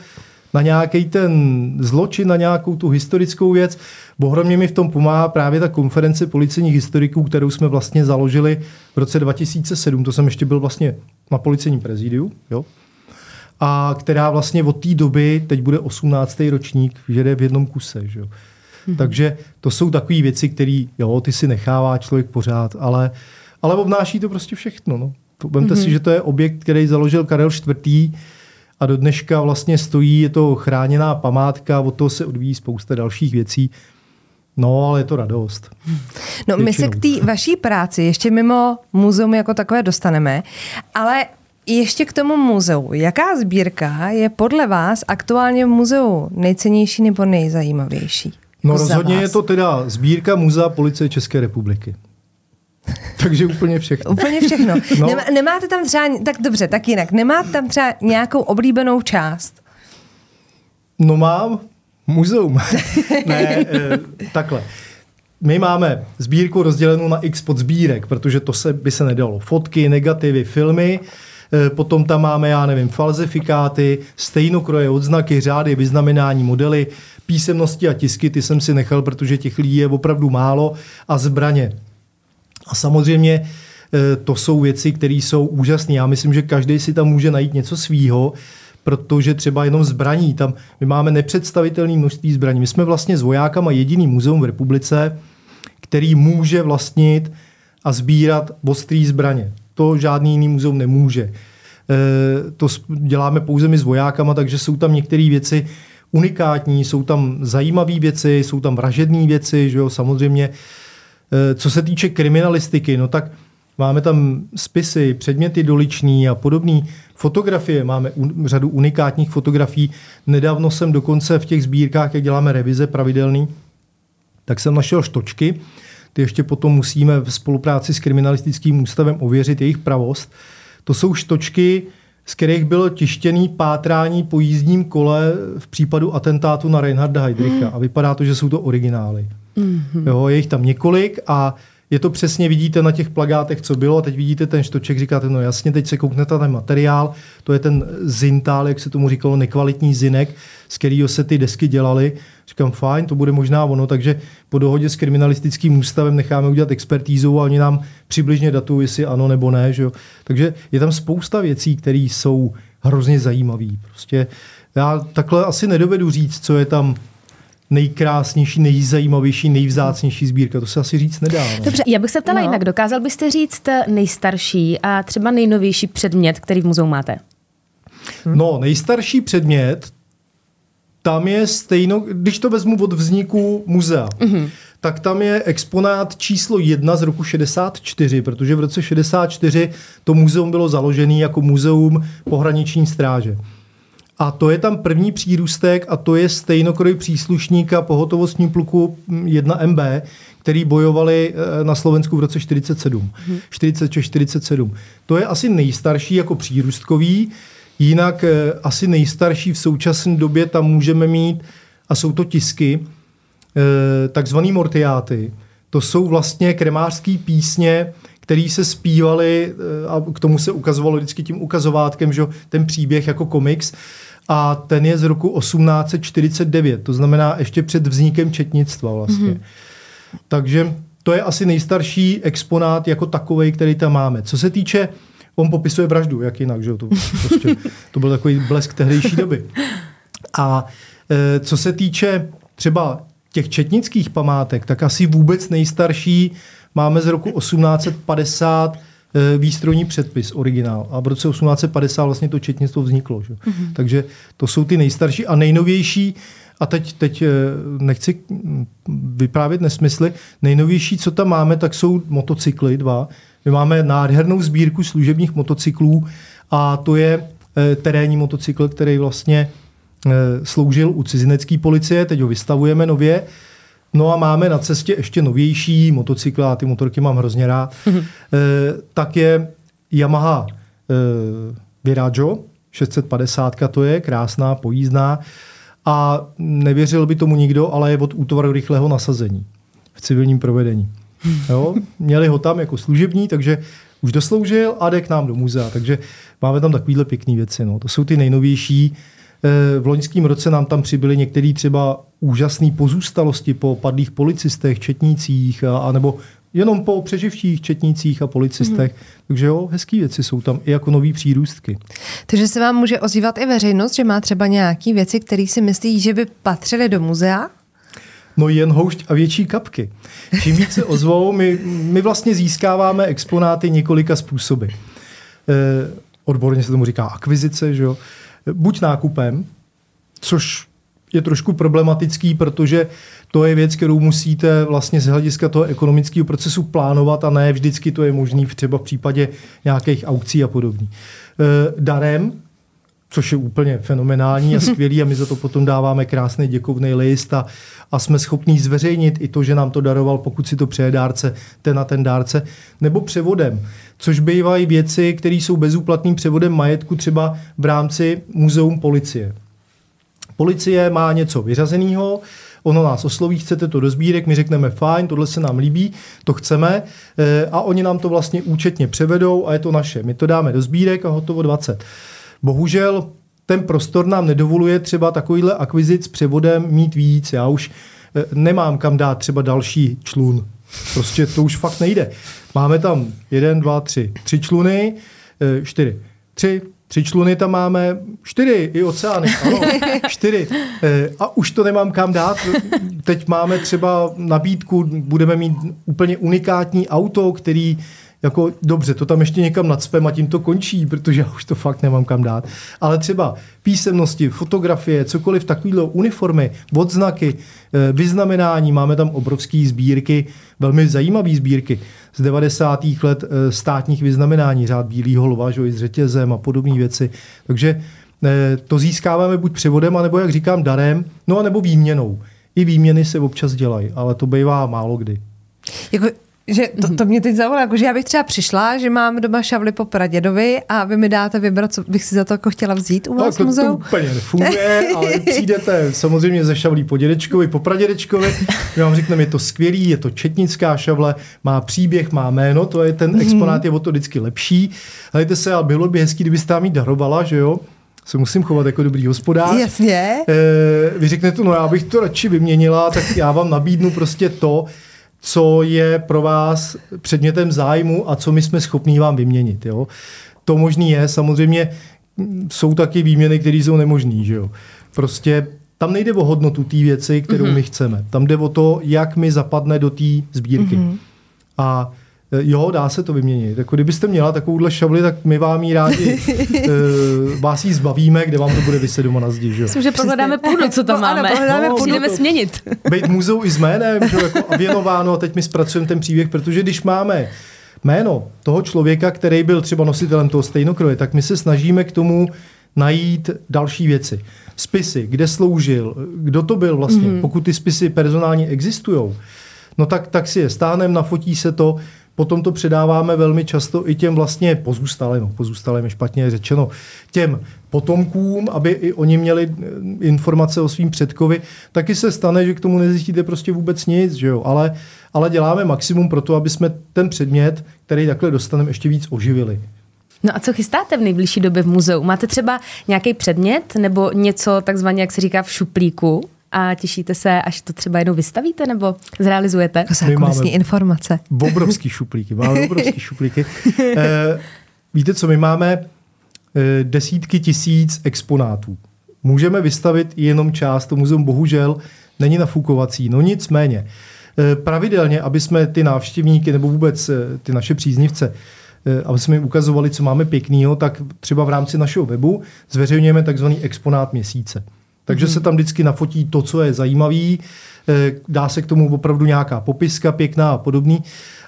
[SPEAKER 3] na nějaký ten zločin, na nějakou tu historickou věc. Ohromně mi v tom pomáhá právě ta konference policejních historiků, kterou jsme vlastně založili v roce 2007. To jsem ještě byl vlastně na policejním prezidiu, jo. A která vlastně od té doby, teď bude 18. ročník, že jde v jednom kuse, že jo. Mm-hmm. Takže to jsou takové věci, které, jo, ty si nechává člověk pořád, ale, ale obnáší to prostě všechno. No. Vemte mm-hmm. si, že to je objekt, který založil Karel IV. A do dneška vlastně stojí, je to chráněná památka, od toho se odvíjí spousta dalších věcí. No, ale je to radost.
[SPEAKER 2] No, my se k té vaší práci ještě mimo muzeum jako takové dostaneme, ale ještě k tomu muzeu. Jaká sbírka je podle vás aktuálně v muzeu nejcennější nebo nejzajímavější?
[SPEAKER 3] No
[SPEAKER 2] Za
[SPEAKER 3] rozhodně
[SPEAKER 2] vás.
[SPEAKER 3] je to teda sbírka Muzea policie České republiky. Takže úplně všechno.
[SPEAKER 2] Úplně všechno. No. Nemá, nemáte tam třeba, tak dobře, tak jinak, nemáte tam třeba nějakou oblíbenou část?
[SPEAKER 3] No mám muzeum. ne, e, takhle. My máme sbírku rozdělenou na x podsbírek, protože to se, by se nedalo. Fotky, negativy, filmy, e, potom tam máme, já nevím, falzifikáty, stejnokroje, odznaky, řády, vyznamenání, modely, písemnosti a tisky, ty jsem si nechal, protože těch lidí je opravdu málo, a zbraně. A samozřejmě e, to jsou věci, které jsou úžasné. Já myslím, že každý si tam může najít něco svýho, protože třeba jenom zbraní, tam my máme nepředstavitelné množství zbraní. My jsme vlastně s vojákama jediný muzeum v republice, který může vlastnit a sbírat ostrý zbraně. To žádný jiný muzeum nemůže. E, to děláme pouze my s vojákama, takže jsou tam některé věci unikátní, jsou tam zajímavé věci, jsou tam vražedné věci, že jo, samozřejmě. E, co se týče kriminalistiky, no tak máme tam spisy, předměty doliční a podobné fotografie, máme un, řadu unikátních fotografií. Nedávno jsem dokonce v těch sbírkách, jak děláme revize pravidelný, tak jsem našel štočky, ty ještě potom musíme v spolupráci s kriminalistickým ústavem ověřit jejich pravost. To jsou štočky, z kterých bylo tištěný pátrání po jízdním kole v případu atentátu na Reinharda Heydricha. Mm. A vypadá to, že jsou to originály. Mm-hmm. Jo, je jich tam několik a je to přesně, vidíte na těch plagátech, co bylo, a teď vidíte ten štoček, říkáte, no jasně, teď se kouknete na ten materiál, to je ten zintál, jak se tomu říkalo, nekvalitní zinek, z kterého se ty desky dělaly. Říkám, fajn, to bude možná ono, takže po dohodě s kriminalistickým ústavem necháme udělat expertízu a oni nám přibližně datují, jestli ano nebo ne. Že jo? Takže je tam spousta věcí, které jsou hrozně zajímavé. Prostě já takhle asi nedovedu říct, co je tam nejkrásnější, nejzajímavější, nejvzácnější sbírka. To se asi říct nedá. No.
[SPEAKER 1] Dobře, já bych se ptala no. jinak. Dokázal byste říct nejstarší a třeba nejnovější předmět, který v muzeu máte?
[SPEAKER 3] Hm? No, nejstarší předmět, tam je stejno, když to vezmu od vzniku muzea, mm-hmm. tak tam je exponát číslo jedna z roku 64, protože v roce 64 to muzeum bylo založené jako muzeum pohraniční stráže. A to je tam první přírůstek a to je stejnokroj příslušníka pohotovostní pluku 1MB, který bojovali eh, na Slovensku v roce 47. Hmm. 46-47. To je asi nejstarší jako přírůstkový, jinak eh, asi nejstarší v současné době tam můžeme mít, a jsou to tisky, eh, takzvaný mortiáty. To jsou vlastně kremářské písně, který se zpívali a k tomu se ukazovalo vždycky tím ukazovátkem, že ten příběh jako komiks a ten je z roku 1849, to znamená ještě před vznikem četnictva vlastně. Mm-hmm. Takže to je asi nejstarší exponát jako takový, který tam máme. Co se týče, on popisuje vraždu, jak jinak, že to, prostě, to byl takový blesk tehdejší doby. A e, co se týče třeba těch četnických památek, tak asi vůbec nejstarší máme z roku 1850 Eh, výstrojní předpis, originál. A v roce 1850 vlastně to četnictvo vzniklo. Že? Mm-hmm. Takže to jsou ty nejstarší a nejnovější, a teď, teď eh, nechci vyprávět nesmysly, nejnovější, co tam máme, tak jsou motocykly dva. My máme nádhernou sbírku služebních motocyklů a to je eh, terénní motocykl, který vlastně sloužil u cizinecké policie, teď ho vystavujeme nově No a máme na cestě ještě novější motocykl, a ty motorky mám hrozně rád, mm-hmm. e, tak je Yamaha e, Viraggio 650, to je krásná, pojízdná a nevěřil by tomu nikdo, ale je od útvaru rychlého nasazení v civilním provedení. Jo? Měli ho tam jako služební, takže už dosloužil a jde k nám do muzea. Takže máme tam takovýhle pěkné věci. No. To jsou ty nejnovější. Eh, v loňském roce nám tam přibyly některé třeba úžasné pozůstalosti po padlých policistech, četnících, a, anebo jenom po přeživších četnících a policistech. Mm. Takže jo, hezký věci jsou tam i jako nový přírůstky.
[SPEAKER 2] Takže se vám může ozývat i veřejnost, že má třeba nějaké věci, které si myslí, že by patřily do muzea?
[SPEAKER 3] No jen houšť a větší kapky. Čím více ozvou, my, my vlastně získáváme exponáty několika způsoby. E, odborně se tomu říká akvizice, že jo? buď nákupem, což je trošku problematický, protože to je věc, kterou musíte vlastně z hlediska toho ekonomického procesu plánovat a ne vždycky to je možný třeba v případě nějakých aukcí a podobně. E, darem, což je úplně fenomenální a skvělý a my za to potom dáváme krásný děkovný list a, a jsme schopní zveřejnit i to, že nám to daroval, pokud si to přeje dárce, ten a ten dárce, nebo převodem, což bývají věci, které jsou bezúplatným převodem majetku třeba v rámci muzeum policie. Policie má něco vyřazeného, ono nás osloví, chcete to do sbírek, my řekneme fajn, tohle se nám líbí, to chceme eh, a oni nám to vlastně účetně převedou a je to naše. My to dáme do sbírek a hotovo 20. Bohužel ten prostor nám nedovoluje třeba takovýhle akvizic s převodem mít víc. Já už eh, nemám kam dát třeba další člun. Prostě to už fakt nejde. Máme tam jeden, dva, tři. Tři čluny, eh, čtyři. Tři, Tři čluny tam máme, čtyři, i oceány, ano, čtyři. E, a už to nemám kam dát. Teď máme třeba nabídku, budeme mít úplně unikátní auto, který jako dobře, to tam ještě někam nadspem a tím to končí, protože já už to fakt nemám kam dát. Ale třeba písemnosti, fotografie, cokoliv takovýhle, uniformy, odznaky, eh, vyznamenání, máme tam obrovské sbírky, velmi zajímavé sbírky z 90. let eh, státních vyznamenání, řád Bílýho lva, že, s řetězem a podobné věci. Takže eh, to získáváme buď převodem, anebo, jak říkám, darem, no a nebo výměnou. I výměny se občas dělají, ale to bývá málo kdy.
[SPEAKER 2] Jako že to, to mě teď zavolá, jako, že já bych třeba přišla, že mám doma šavly po pradědovi a vy mi dáte vybrat, co bych si za to jako chtěla vzít u vás
[SPEAKER 3] no, to, to úplně nefunguje, ale přijdete samozřejmě ze šavlí po dědečkovi, po pradědečkovi, my vám řekneme, je to skvělý, je to četnická šavle, má příběh, má jméno, to je ten mhm. exponát, je o to vždycky lepší. Hledajte se, ale bylo by hezký, kdybyste tam darovala, že jo? se musím chovat jako dobrý hospodář.
[SPEAKER 2] Jasně.
[SPEAKER 3] E, vy řeknete, no já bych to radši vyměnila, tak já vám nabídnu prostě to, co je pro vás předmětem zájmu a co my jsme schopní vám vyměnit. Jo? To možný je, samozřejmě jsou taky výměny, které jsou nemožné. Že jo? Prostě tam nejde o hodnotu té věci, kterou mm-hmm. my chceme. Tam jde o to, jak mi zapadne do té sbírky. Mm-hmm. A jo, dá se to vyměnit. Jako kdybyste měla takovouhle šavli, tak my vám ji rádi uh, vás jí zbavíme, kde vám to bude vyset doma na zdi. Že?
[SPEAKER 1] Myslím, že pohledáme půdu, co tam no, máme. Ano, no, Přijdeme to, směnit.
[SPEAKER 3] Být muzeu i s jménem, že? Jako a věnováno, a teď my zpracujeme ten příběh, protože když máme jméno toho člověka, který byl třeba nositelem toho stejnokroje, tak my se snažíme k tomu najít další věci. Spisy, kde sloužil, kdo to byl vlastně, mm-hmm. pokud ty spisy personálně existují, no tak, tak si je stáhneme, nafotí se to, Potom to předáváme velmi často i těm vlastně pozůstalým, pozůstalým je špatně řečeno, těm potomkům, aby i oni měli eh, informace o svým předkovi. Taky se stane, že k tomu nezjistíte prostě vůbec nic, že jo? Ale, ale děláme maximum pro to, aby jsme ten předmět, který takhle dostaneme, ještě víc oživili.
[SPEAKER 1] No a co chystáte v nejbližší době v muzeu? Máte třeba nějaký předmět nebo něco takzvaně, jak se říká, v šuplíku? A těšíte se, až to třeba jednou vystavíte nebo zrealizujete?
[SPEAKER 2] Jako zákulisní informace.
[SPEAKER 3] Obrovský šuplíky, máme obrovský šuplíky. E, víte co, my máme e, desítky tisíc exponátů. Můžeme vystavit jenom část, to muzeum bohužel není nafukovací, no nicméně. E, pravidelně, aby jsme ty návštěvníky nebo vůbec ty naše příznivce aby jsme jim ukazovali, co máme pěkného, tak třeba v rámci našeho webu zveřejňujeme takzvaný exponát měsíce. Takže hmm. se tam vždycky nafotí to, co je zajímavý, eh, dá se k tomu opravdu nějaká popiska pěkná a podobný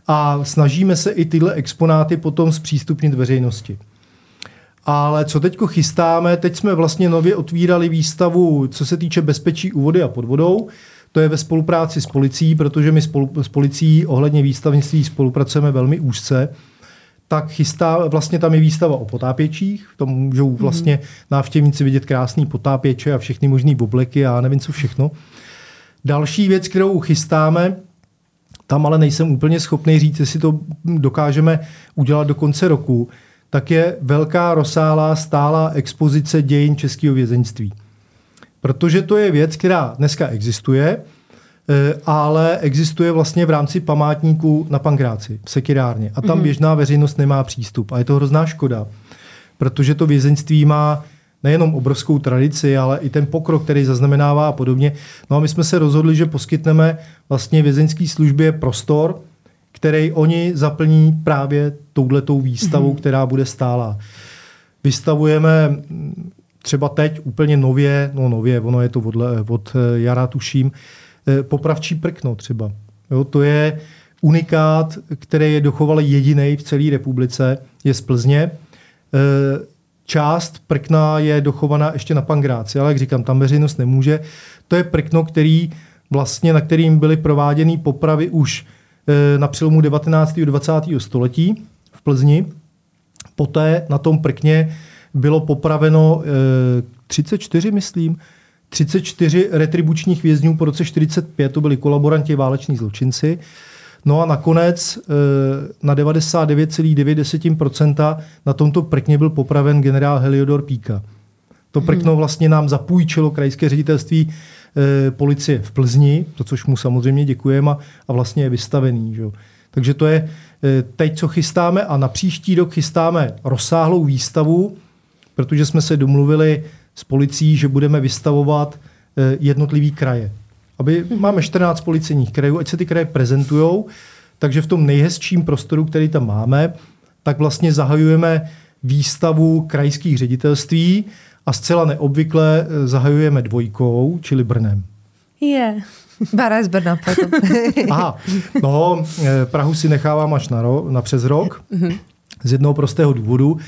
[SPEAKER 3] a snažíme se i tyhle exponáty potom zpřístupnit veřejnosti. Ale co teď chystáme, teď jsme vlastně nově otvírali výstavu, co se týče bezpečí u vody a pod vodou. To je ve spolupráci s policií, protože my spolu, s policií ohledně výstavnictví spolupracujeme velmi úzce tak chystá, vlastně tam je výstava o potápěčích, tam můžou mhm. vlastně návštěvníci vidět krásný potápěče a všechny možné obleky a nevím co všechno. Další věc, kterou chystáme, tam ale nejsem úplně schopný říct, jestli to dokážeme udělat do konce roku, tak je velká rozsáhlá stálá expozice dějin českého vězeňství. Protože to je věc, která dneska existuje, ale existuje vlastně v rámci památníku na Pankráci, v Sekirárně. A tam mm-hmm. běžná veřejnost nemá přístup. A je to hrozná škoda, protože to vězeňství má nejenom obrovskou tradici, ale i ten pokrok, který zaznamenává a podobně. No a my jsme se rozhodli, že poskytneme vlastně vězeňské službě prostor, který oni zaplní právě touhletou výstavou, mm-hmm. která bude stála. Vystavujeme třeba teď úplně nově, no nově, ono je to od, od eh, jara tuším, Eh, popravčí prkno třeba. Jo, to je unikát, který je dochoval jediný v celé republice, je z Plzně. Eh, část prkna je dochovaná ještě na Pangráci, ale jak říkám, tam veřejnost nemůže. To je prkno, který vlastně, na kterým byly prováděny popravy už eh, na přelomu 19. a 20. století v Plzni. Poté na tom prkně bylo popraveno 34, myslím, 34 retribučních vězňů po roce 45, to byli kolaboranti, váleční zločinci. No a nakonec eh, na 99,9% na tomto prkně byl popraven generál Heliodor Píka. To hmm. prkno vlastně nám zapůjčilo krajské ředitelství eh, policie v Plzni, to což mu samozřejmě děkujeme a, a vlastně je vystavený. Že? Takže to je eh, teď, co chystáme a na příští rok chystáme rozsáhlou výstavu protože jsme se domluvili s policií, že budeme vystavovat eh, jednotlivý kraje. Aby máme 14 policejních krajů, ať se ty kraje prezentujou, takže v tom nejhezčím prostoru, který tam máme, tak vlastně zahajujeme výstavu krajských ředitelství a zcela neobvykle eh, zahajujeme dvojkou, čili Brnem.
[SPEAKER 1] Je. Yeah.
[SPEAKER 2] Bára z Brna.
[SPEAKER 3] Aha, no, eh, Prahu si nechávám až na, ro, na přes rok, z jednoho prostého důvodu,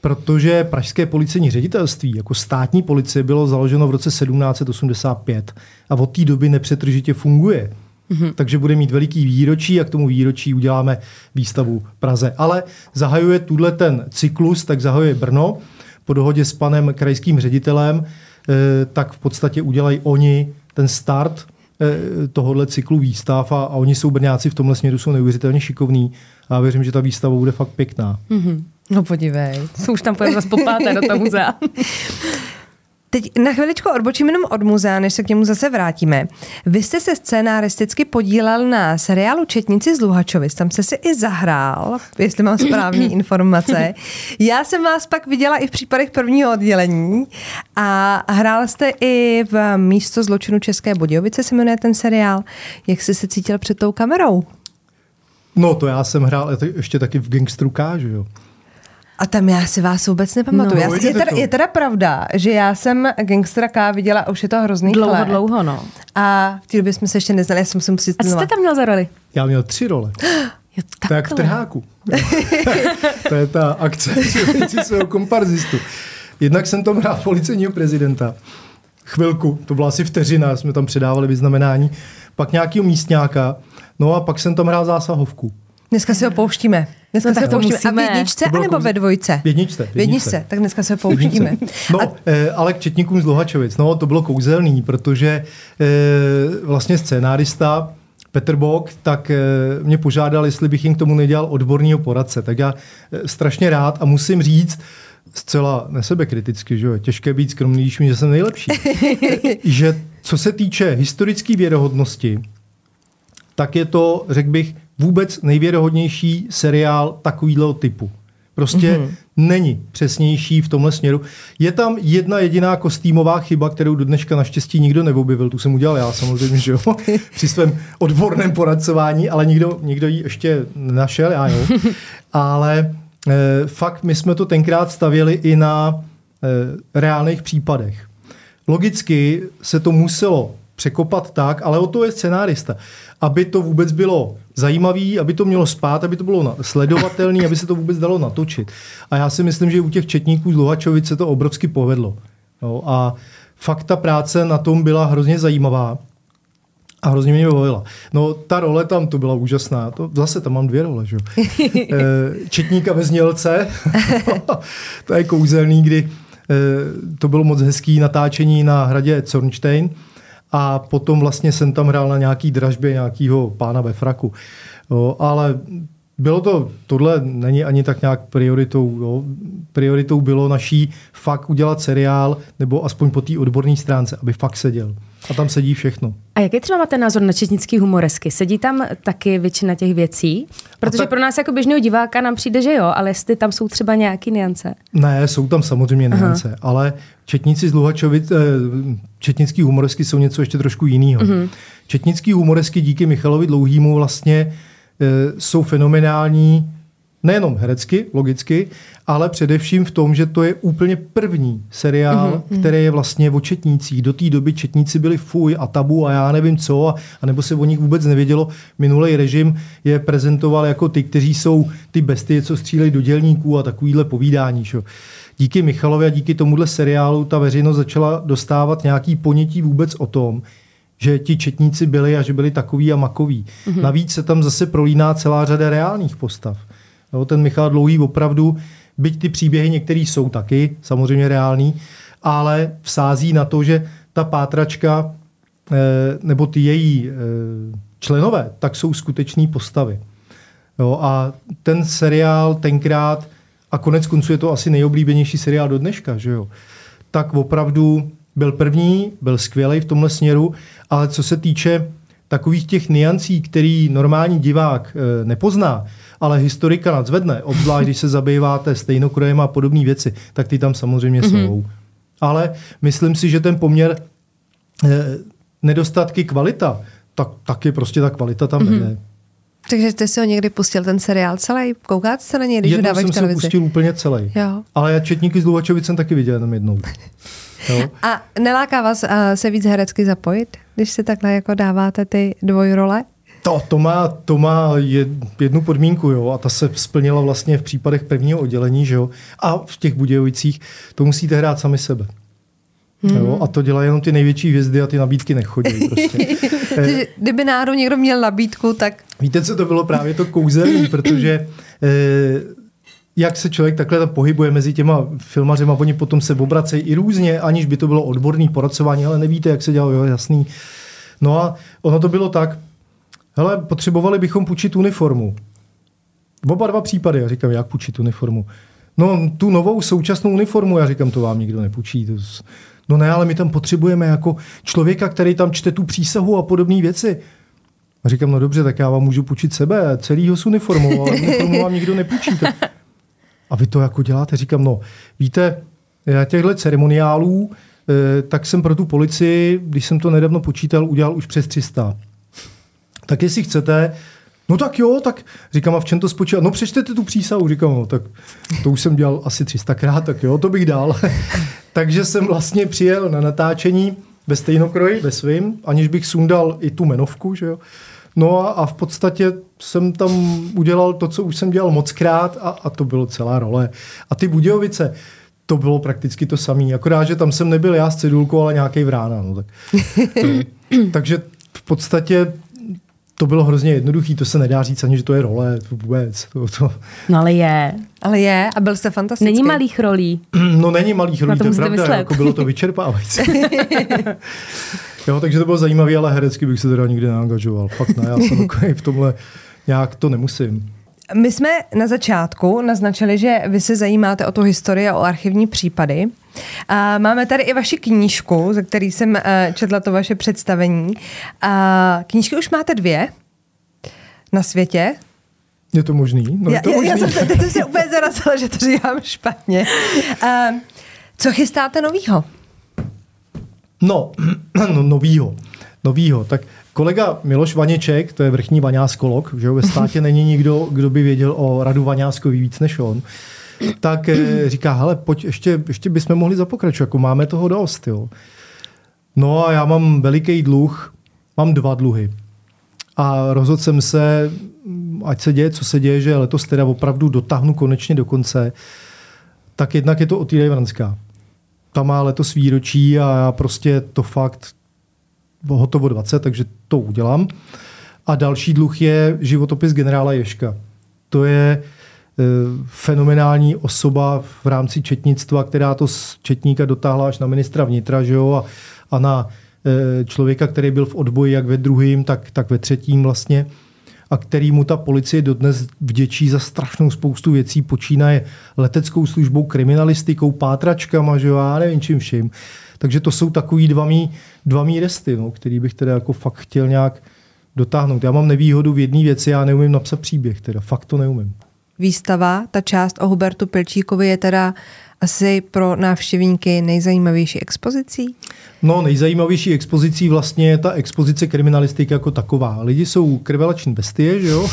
[SPEAKER 3] protože Pražské policejní ředitelství jako státní policie bylo založeno v roce 1785 a od té doby nepřetržitě funguje. Mm-hmm. Takže bude mít veliký výročí a k tomu výročí uděláme výstavu Praze. Ale zahajuje tuhle ten cyklus, tak zahajuje Brno po dohodě s panem krajským ředitelem, eh, tak v podstatě udělají oni ten start eh, tohohle cyklu výstav a, a oni jsou Brňáci v tomhle směru jsou neuvěřitelně šikovní a věřím, že ta výstava bude fakt pěkná.
[SPEAKER 2] Mm-hmm. No podívej.
[SPEAKER 1] Už tam pojďme zase po páté do toho muzea.
[SPEAKER 2] Teď na chviličku odbočím jenom od muzea, než se k němu zase vrátíme. Vy jste se scénaristicky podílel na seriálu Četnici z Luhačovic. Tam jste si i zahrál, jestli mám správné informace. Já jsem vás pak viděla i v případech prvního oddělení a hrál jste i v Místo zločinu České Budějovice, se jmenuje ten seriál. Jak jsi se cítil před tou kamerou?
[SPEAKER 3] No to já jsem hrál ještě taky v Gangstru K, že jo.
[SPEAKER 2] A tam já si vás vůbec nepamatuju. No, já, je, teda, je teda pravda, že já jsem Gangstra K viděla už je to hrozný
[SPEAKER 1] Dlouho,
[SPEAKER 2] let.
[SPEAKER 1] dlouho, no.
[SPEAKER 2] A v té době jsme se ještě neznali, já jsem se musím
[SPEAKER 1] A co jste tam měl za roli?
[SPEAKER 3] Já měl tři role.
[SPEAKER 1] Jo,
[SPEAKER 3] jak v trháku. to je ta akce svého komparzistu. Jednak jsem tam hrál policejního prezidenta. Chvilku, to byla asi vteřina, jsme tam předávali vyznamenání. Pak nějakého místňáka. No a pak jsem tam hrál zásahovku.
[SPEAKER 2] Dneska si ho pouštíme. Dneska
[SPEAKER 1] No
[SPEAKER 2] se
[SPEAKER 1] tak to
[SPEAKER 2] pouštíme.
[SPEAKER 1] musíme.
[SPEAKER 2] A v jedničce, anebo ve dvojce?
[SPEAKER 3] V jedničce.
[SPEAKER 2] V jedničce, tak dneska se ho pouštíme.
[SPEAKER 3] No,
[SPEAKER 2] A
[SPEAKER 3] eh, ale k Četníkům z Luhačovic, no to bylo kouzelný, protože eh, vlastně scénárista Petr Bok, tak eh, mě požádal, jestli bych jim k tomu nedělal odborného poradce. Tak já strašně rád a musím říct, zcela nesebekriticky, že jo, je těžké být skromný, když mi, že jsem nejlepší. že co se týče historické věrohodnosti, tak je to, řekl bych, vůbec nejvěrohodnější seriál takovýhle typu. Prostě mm-hmm. není přesnější v tomhle směru. Je tam jedna jediná kostýmová chyba, kterou do dneška naštěstí nikdo neobjevil. Tu jsem udělal já samozřejmě, že jo, při svém odborném poradcování, ale nikdo, nikdo ji ještě nenašel, já jo. Ale e, fakt my jsme to tenkrát stavěli i na e, reálných případech. Logicky se to muselo překopat tak, ale o to je scenárista, aby to vůbec bylo zajímavý, aby to mělo spát, aby to bylo sledovatelné, aby se to vůbec dalo natočit. A já si myslím, že u těch četníků z Luhačovic se to obrovsky povedlo. No, a fakt ta práce na tom byla hrozně zajímavá. A hrozně mě bavila. No, ta role tam to byla úžasná. To, zase tam mám dvě role, že? jo. Eh, Četníka ve znělce. to je kouzelný, kdy eh, to bylo moc hezký natáčení na hradě Zornstein a potom vlastně jsem tam hrál na nějaký dražbě nějakého pána ve fraku. Jo, ale bylo to, tohle není ani tak nějak prioritou. Jo. Prioritou bylo naší fakt udělat seriál, nebo aspoň po té odborné stránce, aby fakt seděl. A tam sedí všechno.
[SPEAKER 1] A jaký třeba máte názor na četnický humoresky? Sedí tam taky většina těch věcí? Protože
[SPEAKER 3] tak-
[SPEAKER 1] pro nás jako běžného diváka nám přijde, že jo, ale jestli tam jsou třeba nějaký niance.
[SPEAKER 3] Ne, jsou tam samozřejmě niance, ale četníci z Luhačovic, eh, četnický humoresky jsou něco ještě trošku jiného. Mm-hmm. Četnický humoresky díky Michalovi Dlouhýmu vlastně eh, jsou fenomenální nejenom herecky, logicky, ale především v tom, že to je úplně první seriál, mm-hmm. který je vlastně o četnících. Do té doby četníci byli fuj a tabu a já nevím co, a, a nebo se o nich vůbec nevědělo. Minulý režim je prezentoval jako ty, kteří jsou ty bestie, co střílejí do dělníků a takovýhle povídání. Šo. Díky Michalovi a díky tomuhle seriálu ta veřejnost začala dostávat nějaký ponětí vůbec o tom, že ti četníci byli a že byli takový a makoví. Mm-hmm. Navíc se tam zase prolíná celá řada reálných postav. Jo, ten Michal Dlouhý opravdu, byť ty příběhy některý jsou taky samozřejmě reální, ale vsází na to, že ta pátračka eh, nebo ty její eh, členové, tak jsou skuteční postavy. Jo, a ten seriál tenkrát, a konec konců je to asi nejoblíbenější seriál do dneška, že jo, tak opravdu byl první, byl skvělý v tomhle směru, ale co se týče takových těch niancí, který normální divák e, nepozná, ale historika nadzvedne, obzvlášť když se zabýváte stejnokrojem a podobné věci, tak ty tam samozřejmě mm-hmm. jsou. Ale myslím si, že ten poměr eh, nedostatky kvalita, tak taky prostě ta kvalita tam mm-hmm. vede.
[SPEAKER 2] Takže jste si ho někdy pustil ten seriál celý? Koukáte se na něj, když
[SPEAKER 3] jednou
[SPEAKER 2] ho
[SPEAKER 3] jsem si ho pustil úplně celý.
[SPEAKER 2] Jo.
[SPEAKER 3] Ale já Četníky z Luhačovic jsem taky viděl jenom jednou.
[SPEAKER 2] Jo. A neláká vás uh, se víc herecky zapojit, když si takhle jako dáváte ty dvojrole?
[SPEAKER 3] To, to má, to má jednu podmínku, jo, a ta se splnila vlastně v případech prvního oddělení, že jo, a v těch Budějovicích to musíte hrát sami sebe. Hmm. Jo, a to dělají jenom ty největší hvězdy a ty nabídky nechodí. Prostě.
[SPEAKER 2] Eh, kdyby náhodou někdo měl nabídku, tak...
[SPEAKER 3] Víte, co to bylo právě to kouzelný, protože eh, jak se člověk takhle pohybuje mezi těma filmařema, oni potom se obracejí i různě, aniž by to bylo odborný poracování, ale nevíte, jak se dělá, jo, jasný. No a ono to bylo tak, hele, potřebovali bychom půjčit uniformu. V oba dva případy, já říkám, jak půjčit uniformu? No, tu novou současnou uniformu, já říkám, to vám nikdo nepůjčí. To No ne, ale my tam potřebujeme jako člověka, který tam čte tu přísahu a podobné věci. A říkám, no dobře, tak já vám můžu půjčit sebe, celýho s uniformou, ale uniformu vám nikdo nepůjčí. A vy to jako děláte? Říkám, no víte, já těchto ceremoniálů, eh, tak jsem pro tu policii, když jsem to nedávno počítal, udělal už přes 300. Tak jestli chcete, No tak jo, tak říkám, a v čem to spočívá? No přečtěte tu přísahu. Říkám, no tak to už jsem dělal asi 300 krát, tak jo, to bych dal. Takže jsem vlastně přijel na natáčení ve stejnokroji, ve svým, aniž bych sundal i tu menovku, že jo. No a, a v podstatě jsem tam udělal to, co už jsem dělal mockrát a, a to bylo celá role. A ty Budějovice, to bylo prakticky to samé. Akorát, že tam jsem nebyl já s cedulkou, ale nějaký vrána. No, tak. Takže v podstatě to bylo hrozně jednoduché, to se nedá říct ani, že to je role, vůbec. To, to.
[SPEAKER 1] No ale je.
[SPEAKER 2] Ale je a byl jste fantastický.
[SPEAKER 1] Není malých rolí.
[SPEAKER 3] No není malých rolí, to, to je pravda, jako bylo to vyčerpávající. jo, takže to bylo zajímavé, ale herecky bych se teda nikdy neangažoval. Fakt ne, já jsem v tomhle nějak to nemusím.
[SPEAKER 2] My jsme na začátku naznačili, že vy se zajímáte o tu historii a o archivní případy. A máme tady i vaši knížku, ze který jsem eh, četla to vaše představení. A knížky už máte dvě na světě.
[SPEAKER 3] Je to možný? No, je to
[SPEAKER 2] já,
[SPEAKER 3] možný.
[SPEAKER 2] Já jsem se, teď se úplně zarazila, že to říkám špatně. A, co chystáte novýho?
[SPEAKER 3] No, no novýho. Novýho. Tak kolega Miloš Vaněček, to je vrchní vaňáskolog, že ve státě není nikdo, kdo by věděl o Radu Vaňáskovi víc než on tak eh, říká, hele, pojď, ještě, ještě bychom mohli zapokračovat, jako máme toho dost. Jo. No a já mám veliký dluh, mám dva dluhy. A rozhodl jsem se, ať se děje, co se děje, že letos teda opravdu dotáhnu konečně do konce, tak jednak je to Otýlej Vranská. Ta má letos výročí a já prostě to fakt hotovo 20, takže to udělám. A další dluh je životopis generála Ješka. To je Eh, fenomenální osoba v rámci četnictva, která to z četníka dotáhla až na ministra vnitra že jo? A, a na eh, člověka, který byl v odboji jak ve druhém, tak, tak ve třetím vlastně a který mu ta policie dodnes vděčí za strašnou spoustu věcí, počínaje leteckou službou, kriminalistikou, pátračkama, že jo, já nevím čím vším. Takže to jsou takový dva mý, dva mý resty, no, který bych teda jako fakt chtěl nějak dotáhnout. Já mám nevýhodu v jedné věci, já neumím napsat příběh, teda fakt to neumím
[SPEAKER 2] výstava, ta část o Hubertu Pilčíkovi je teda asi pro návštěvníky nejzajímavější expozicí?
[SPEAKER 3] No, nejzajímavější expozicí vlastně je ta expozice kriminalistiky jako taková. Lidi jsou krvelační bestie, že jo?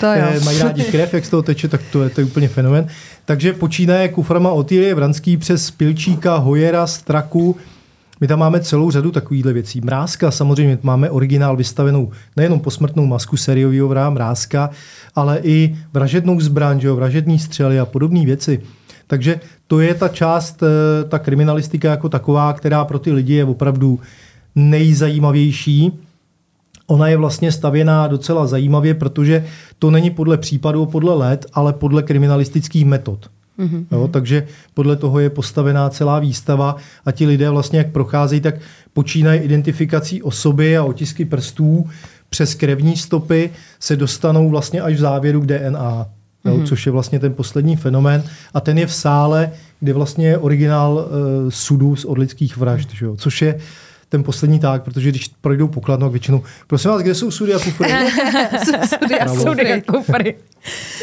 [SPEAKER 2] To jo.
[SPEAKER 3] Eh, mají rádi krev, jak z toho teče, tak to je, to je úplně fenomen. Takže počínaje kuframa Otýlie Vranský přes Pilčíka, Hojera, Straku, my tam máme celou řadu takovýchhle věcí. Mrázka, samozřejmě máme originál vystavenou nejenom posmrtnou masku sériového vrá Mrázka, ale i vražednou zbraň, že jo, vražední střely a podobné věci. Takže to je ta část, eh, ta kriminalistika jako taková, která pro ty lidi je opravdu nejzajímavější. Ona je vlastně stavěná docela zajímavě, protože to není podle případů, podle let, ale podle kriminalistických metod. Mm-hmm. Jo, takže podle toho je postavená celá výstava a ti lidé vlastně, jak procházejí, tak počínají identifikací osoby a otisky prstů přes krevní stopy se dostanou vlastně až v závěru k DNA, jo, mm-hmm. což je vlastně ten poslední fenomén. A ten je v sále, kde vlastně je originál uh, sudu z odlických vražd, že jo, což je ten poslední tak, protože když projdou pokladnu, tak většinou, prosím vás, kde jsou sudy a kufry?
[SPEAKER 2] sudy a
[SPEAKER 1] Sudy a kufry.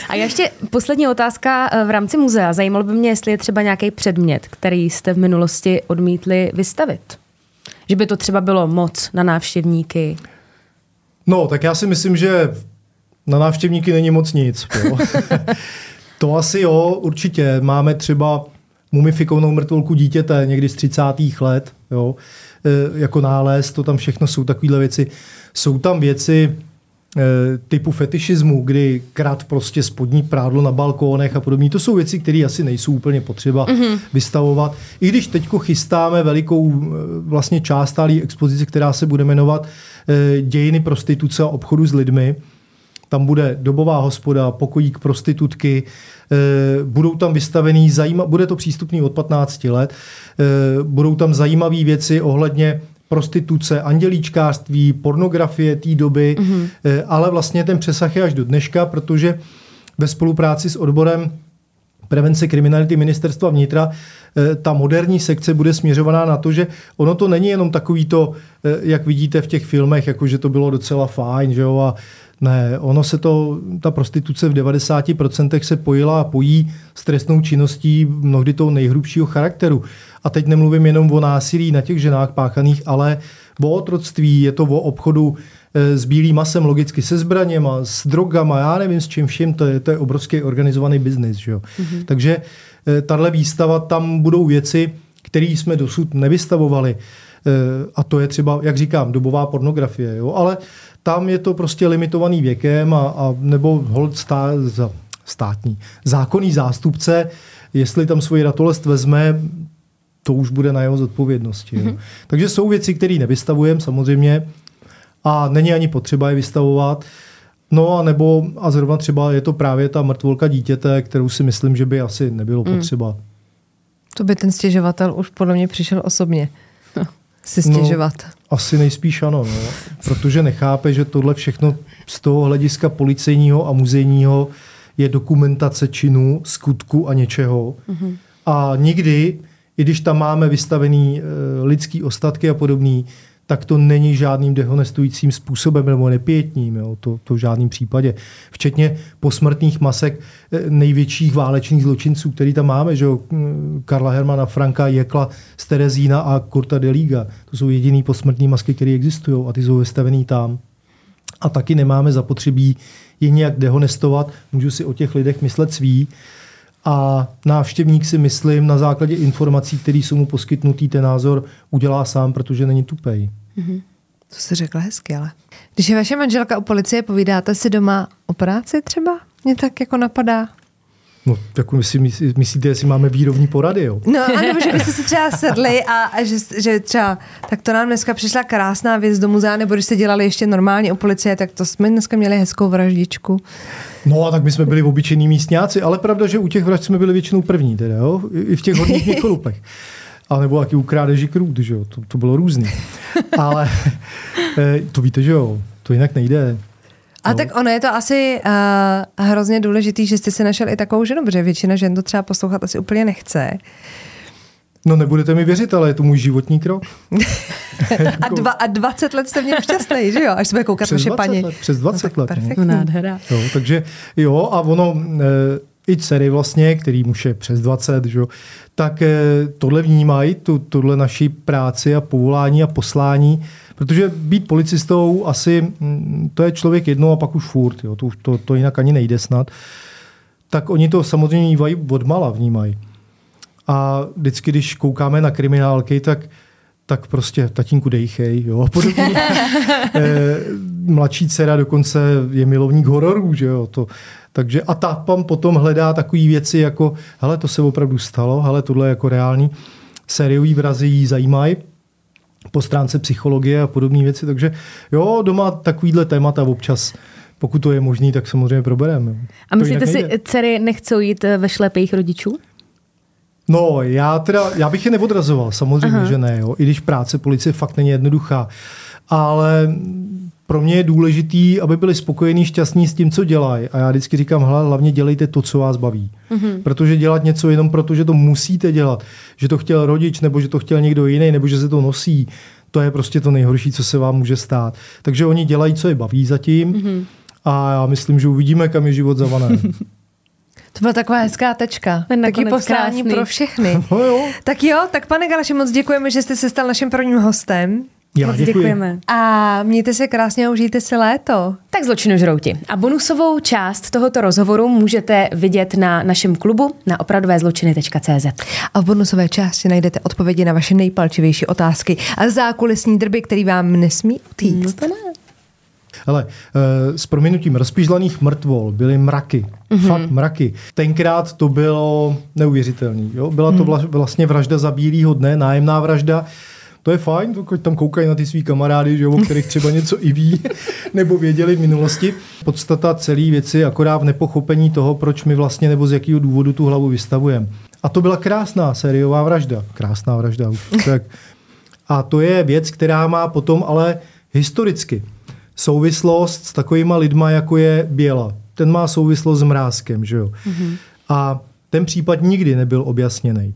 [SPEAKER 1] A ještě poslední otázka eh, v rámci muzea. Zajímalo by mě, jestli je třeba nějaký předmět, který jste v minulosti odmítli vystavit. Že by to třeba bylo moc na návštěvníky.
[SPEAKER 3] No, tak já si myslím, že na návštěvníky není moc nic. To asi jo, určitě. Máme třeba mumifikovanou mrtvolku dítěte někdy z 30. let, jo, e, jako nález, to tam všechno jsou takovéhle věci. Jsou tam věci e, typu fetišismu, kdy krát prostě spodní prádlo na balkónech a podobně. To jsou věci, které asi nejsou úplně potřeba mm-hmm. vystavovat. I když teď chystáme velikou e, vlastně část stálý expozice, která se bude jmenovat Dějiny prostituce a obchodu s lidmi, tam bude dobová hospoda, pokojík prostitutky, Eh, budou tam vystavený, zajíma, bude to přístupný od 15 let, eh, budou tam zajímavé věci ohledně prostituce, andělíčkářství, pornografie té doby, mm-hmm. ale vlastně ten přesah je až do dneška, protože ve spolupráci s odborem prevence kriminality ministerstva vnitra, ta moderní sekce bude směřovaná na to, že ono to není jenom takový to, jak vidíte v těch filmech, jako že to bylo docela fajn, že jo, a ne, ono se to, ta prostituce v 90% se pojila a pojí s trestnou činností mnohdy toho nejhrubšího charakteru. A teď nemluvím jenom o násilí na těch ženách páchaných, ale o otroctví, je to o obchodu eh, s bílým masem, logicky se zbraněma, s drogama, já nevím s čím vším, to je, to je obrovský organizovaný biznis. Mm-hmm. Takže eh, tahle výstava, tam budou věci, které jsme dosud nevystavovali. Eh, a to je třeba, jak říkám, dobová pornografie. Jo? Ale tam je to prostě limitovaný věkem a, a nebo hold stá, státní, zákonný zástupce, jestli tam svoji ratolest vezme, to už bude na jeho zodpovědnosti. Mm-hmm. Takže jsou věci, které nevystavujeme samozřejmě a není ani potřeba je vystavovat. No a nebo, a zrovna třeba je to právě ta mrtvolka dítěte, kterou si myslím, že by asi nebylo mm. potřeba.
[SPEAKER 2] To by ten stěžovatel už podle mě přišel osobně si stěžovat.
[SPEAKER 3] No, asi nejspíš ano, no, protože nechápe, že tohle všechno z toho hlediska policejního a muzejního je dokumentace činu, skutku a něčeho. Mm-hmm. A nikdy, i když tam máme vystavený e, lidský ostatky a podobný, tak to není žádným dehonestujícím způsobem nebo nepětním, jo, to, to v žádném případě. Včetně posmrtných masek eh, největších válečných zločinců, který tam máme, že jo, Karla Hermana, Franka Jekla z Terezína a Kurta de Liga. To jsou jediný posmrtní masky, které existují a ty jsou vystavený tam. A taky nemáme zapotřebí je nějak dehonestovat, můžu si o těch lidech myslet svý, a návštěvník si myslím na základě informací, které jsou mu poskytnutý, ten názor udělá sám, protože není tupej. Mm-hmm.
[SPEAKER 2] To jsi řekla hezky, ale. Když je vaše manželka u policie, povídáte si doma o práci třeba? Mě tak jako napadá.
[SPEAKER 3] No, jako si myslíte, jestli máme výrovní porady, jo?
[SPEAKER 2] No, a nebo že byste si třeba sedli a, a že, že třeba, tak to nám dneska přišla krásná věc do muzea, nebo když se dělali ještě normálně u policie, tak to jsme dneska měli hezkou vraždičku.
[SPEAKER 3] No a tak my jsme byli obyčejní místňáci, ale pravda, že u těch vražd jsme byli většinou první, teda, jo? I v těch hodných Mikolupech. A nebo jaký u krádeží krůd, že jo? To, to bylo různý. Ale eh, to víte, že jo? To jinak nejde.
[SPEAKER 2] A no. tak ono je to asi uh, hrozně důležitý, že jste si našel i takovou ženu, protože většina žen to třeba poslouchat asi úplně nechce.
[SPEAKER 3] No nebudete mi věřit, ale je to můj životní krok.
[SPEAKER 2] a, dva, a 20 let jste v něm šťastný, že jo? Až se bude koukat přes vaše paní.
[SPEAKER 3] Let, přes 20 no, let.
[SPEAKER 2] No. Perfektní. No, nádhera.
[SPEAKER 3] Jo, takže jo, a ono, e, i dcery vlastně, který muž je přes 20, že jo, tak e, tohle vnímají, tu, tohle naší práci a povolání a poslání, Protože být policistou asi, mm, to je člověk jednou a pak už furt, jo, to, to, to jinak ani nejde snad. Tak oni to samozřejmě vnímají odmala, vnímají. A vždycky, když koukáme na kriminálky, tak tak prostě tatínku dejchej, jo, a podobně. e, mladší dcera dokonce je milovník hororů, že jo, to, takže a ta pan potom hledá takové věci jako, hele, to se opravdu stalo, hele, tohle je jako reální. Sériový vrazy jí zajímají, po stránce psychologie a podobné věci. Takže jo, doma takovýhle témata občas pokud to je možný, tak samozřejmě probereme.
[SPEAKER 1] A myslíte si, dcery nechcou jít eh, ve šlepejích rodičů?
[SPEAKER 3] No, já teda, já bych je neodrazoval, samozřejmě, Aha. že ne, jo. I když práce policie fakt není jednoduchá. Ale pro mě je důležitý, aby byli spokojení, šťastní s tím, co dělají. A já vždycky říkám, hlavně dělejte to, co vás baví. Mm-hmm. Protože dělat něco jenom proto, že to musíte dělat, že to chtěl rodič, nebo že to chtěl někdo jiný, nebo že se to nosí, to je prostě to nejhorší, co se vám může stát. Takže oni dělají, co je baví zatím mm-hmm. a já myslím, že uvidíme, kam je život zavané.
[SPEAKER 2] To byla taková hezká tečka. Taky poslání pro všechny.
[SPEAKER 3] no jo.
[SPEAKER 2] Tak jo, tak pane Galaši, moc děkujeme, že jste se stal naším prvním hostem.
[SPEAKER 3] Já
[SPEAKER 1] Moc
[SPEAKER 3] děkuji.
[SPEAKER 1] děkujeme.
[SPEAKER 2] A mějte se krásně a užijte si léto.
[SPEAKER 1] Tak zločinožrouti. A bonusovou část tohoto rozhovoru můžete vidět na našem klubu na opradovézločiny.cz.
[SPEAKER 2] A v bonusové části najdete odpovědi na vaše nejpalčivější otázky a zákulisní drby, který vám nesmí utíct.
[SPEAKER 1] to ne.
[SPEAKER 3] Hele, eh, s prominutím rozpížlaných mrtvol byly mraky. Mm-hmm. Fakt mraky. Tenkrát to bylo neuvěřitelné. Byla to vla, vlastně vražda za bílýho dne, nájemná vražda. To je fajn, pokud tam koukají na ty svý kamarády, že o kterých třeba něco i ví, nebo věděli v minulosti. Podstata celé věci je akorát v nepochopení toho, proč my vlastně nebo z jakého důvodu tu hlavu vystavujeme. A to byla krásná sériová vražda. Krásná vražda. Už. Tak. A to je věc, která má potom ale historicky souvislost s takovýma lidma, jako je Běla. Ten má souvislost s mrázkem, že jo. Mm-hmm. A ten případ nikdy nebyl objasněný.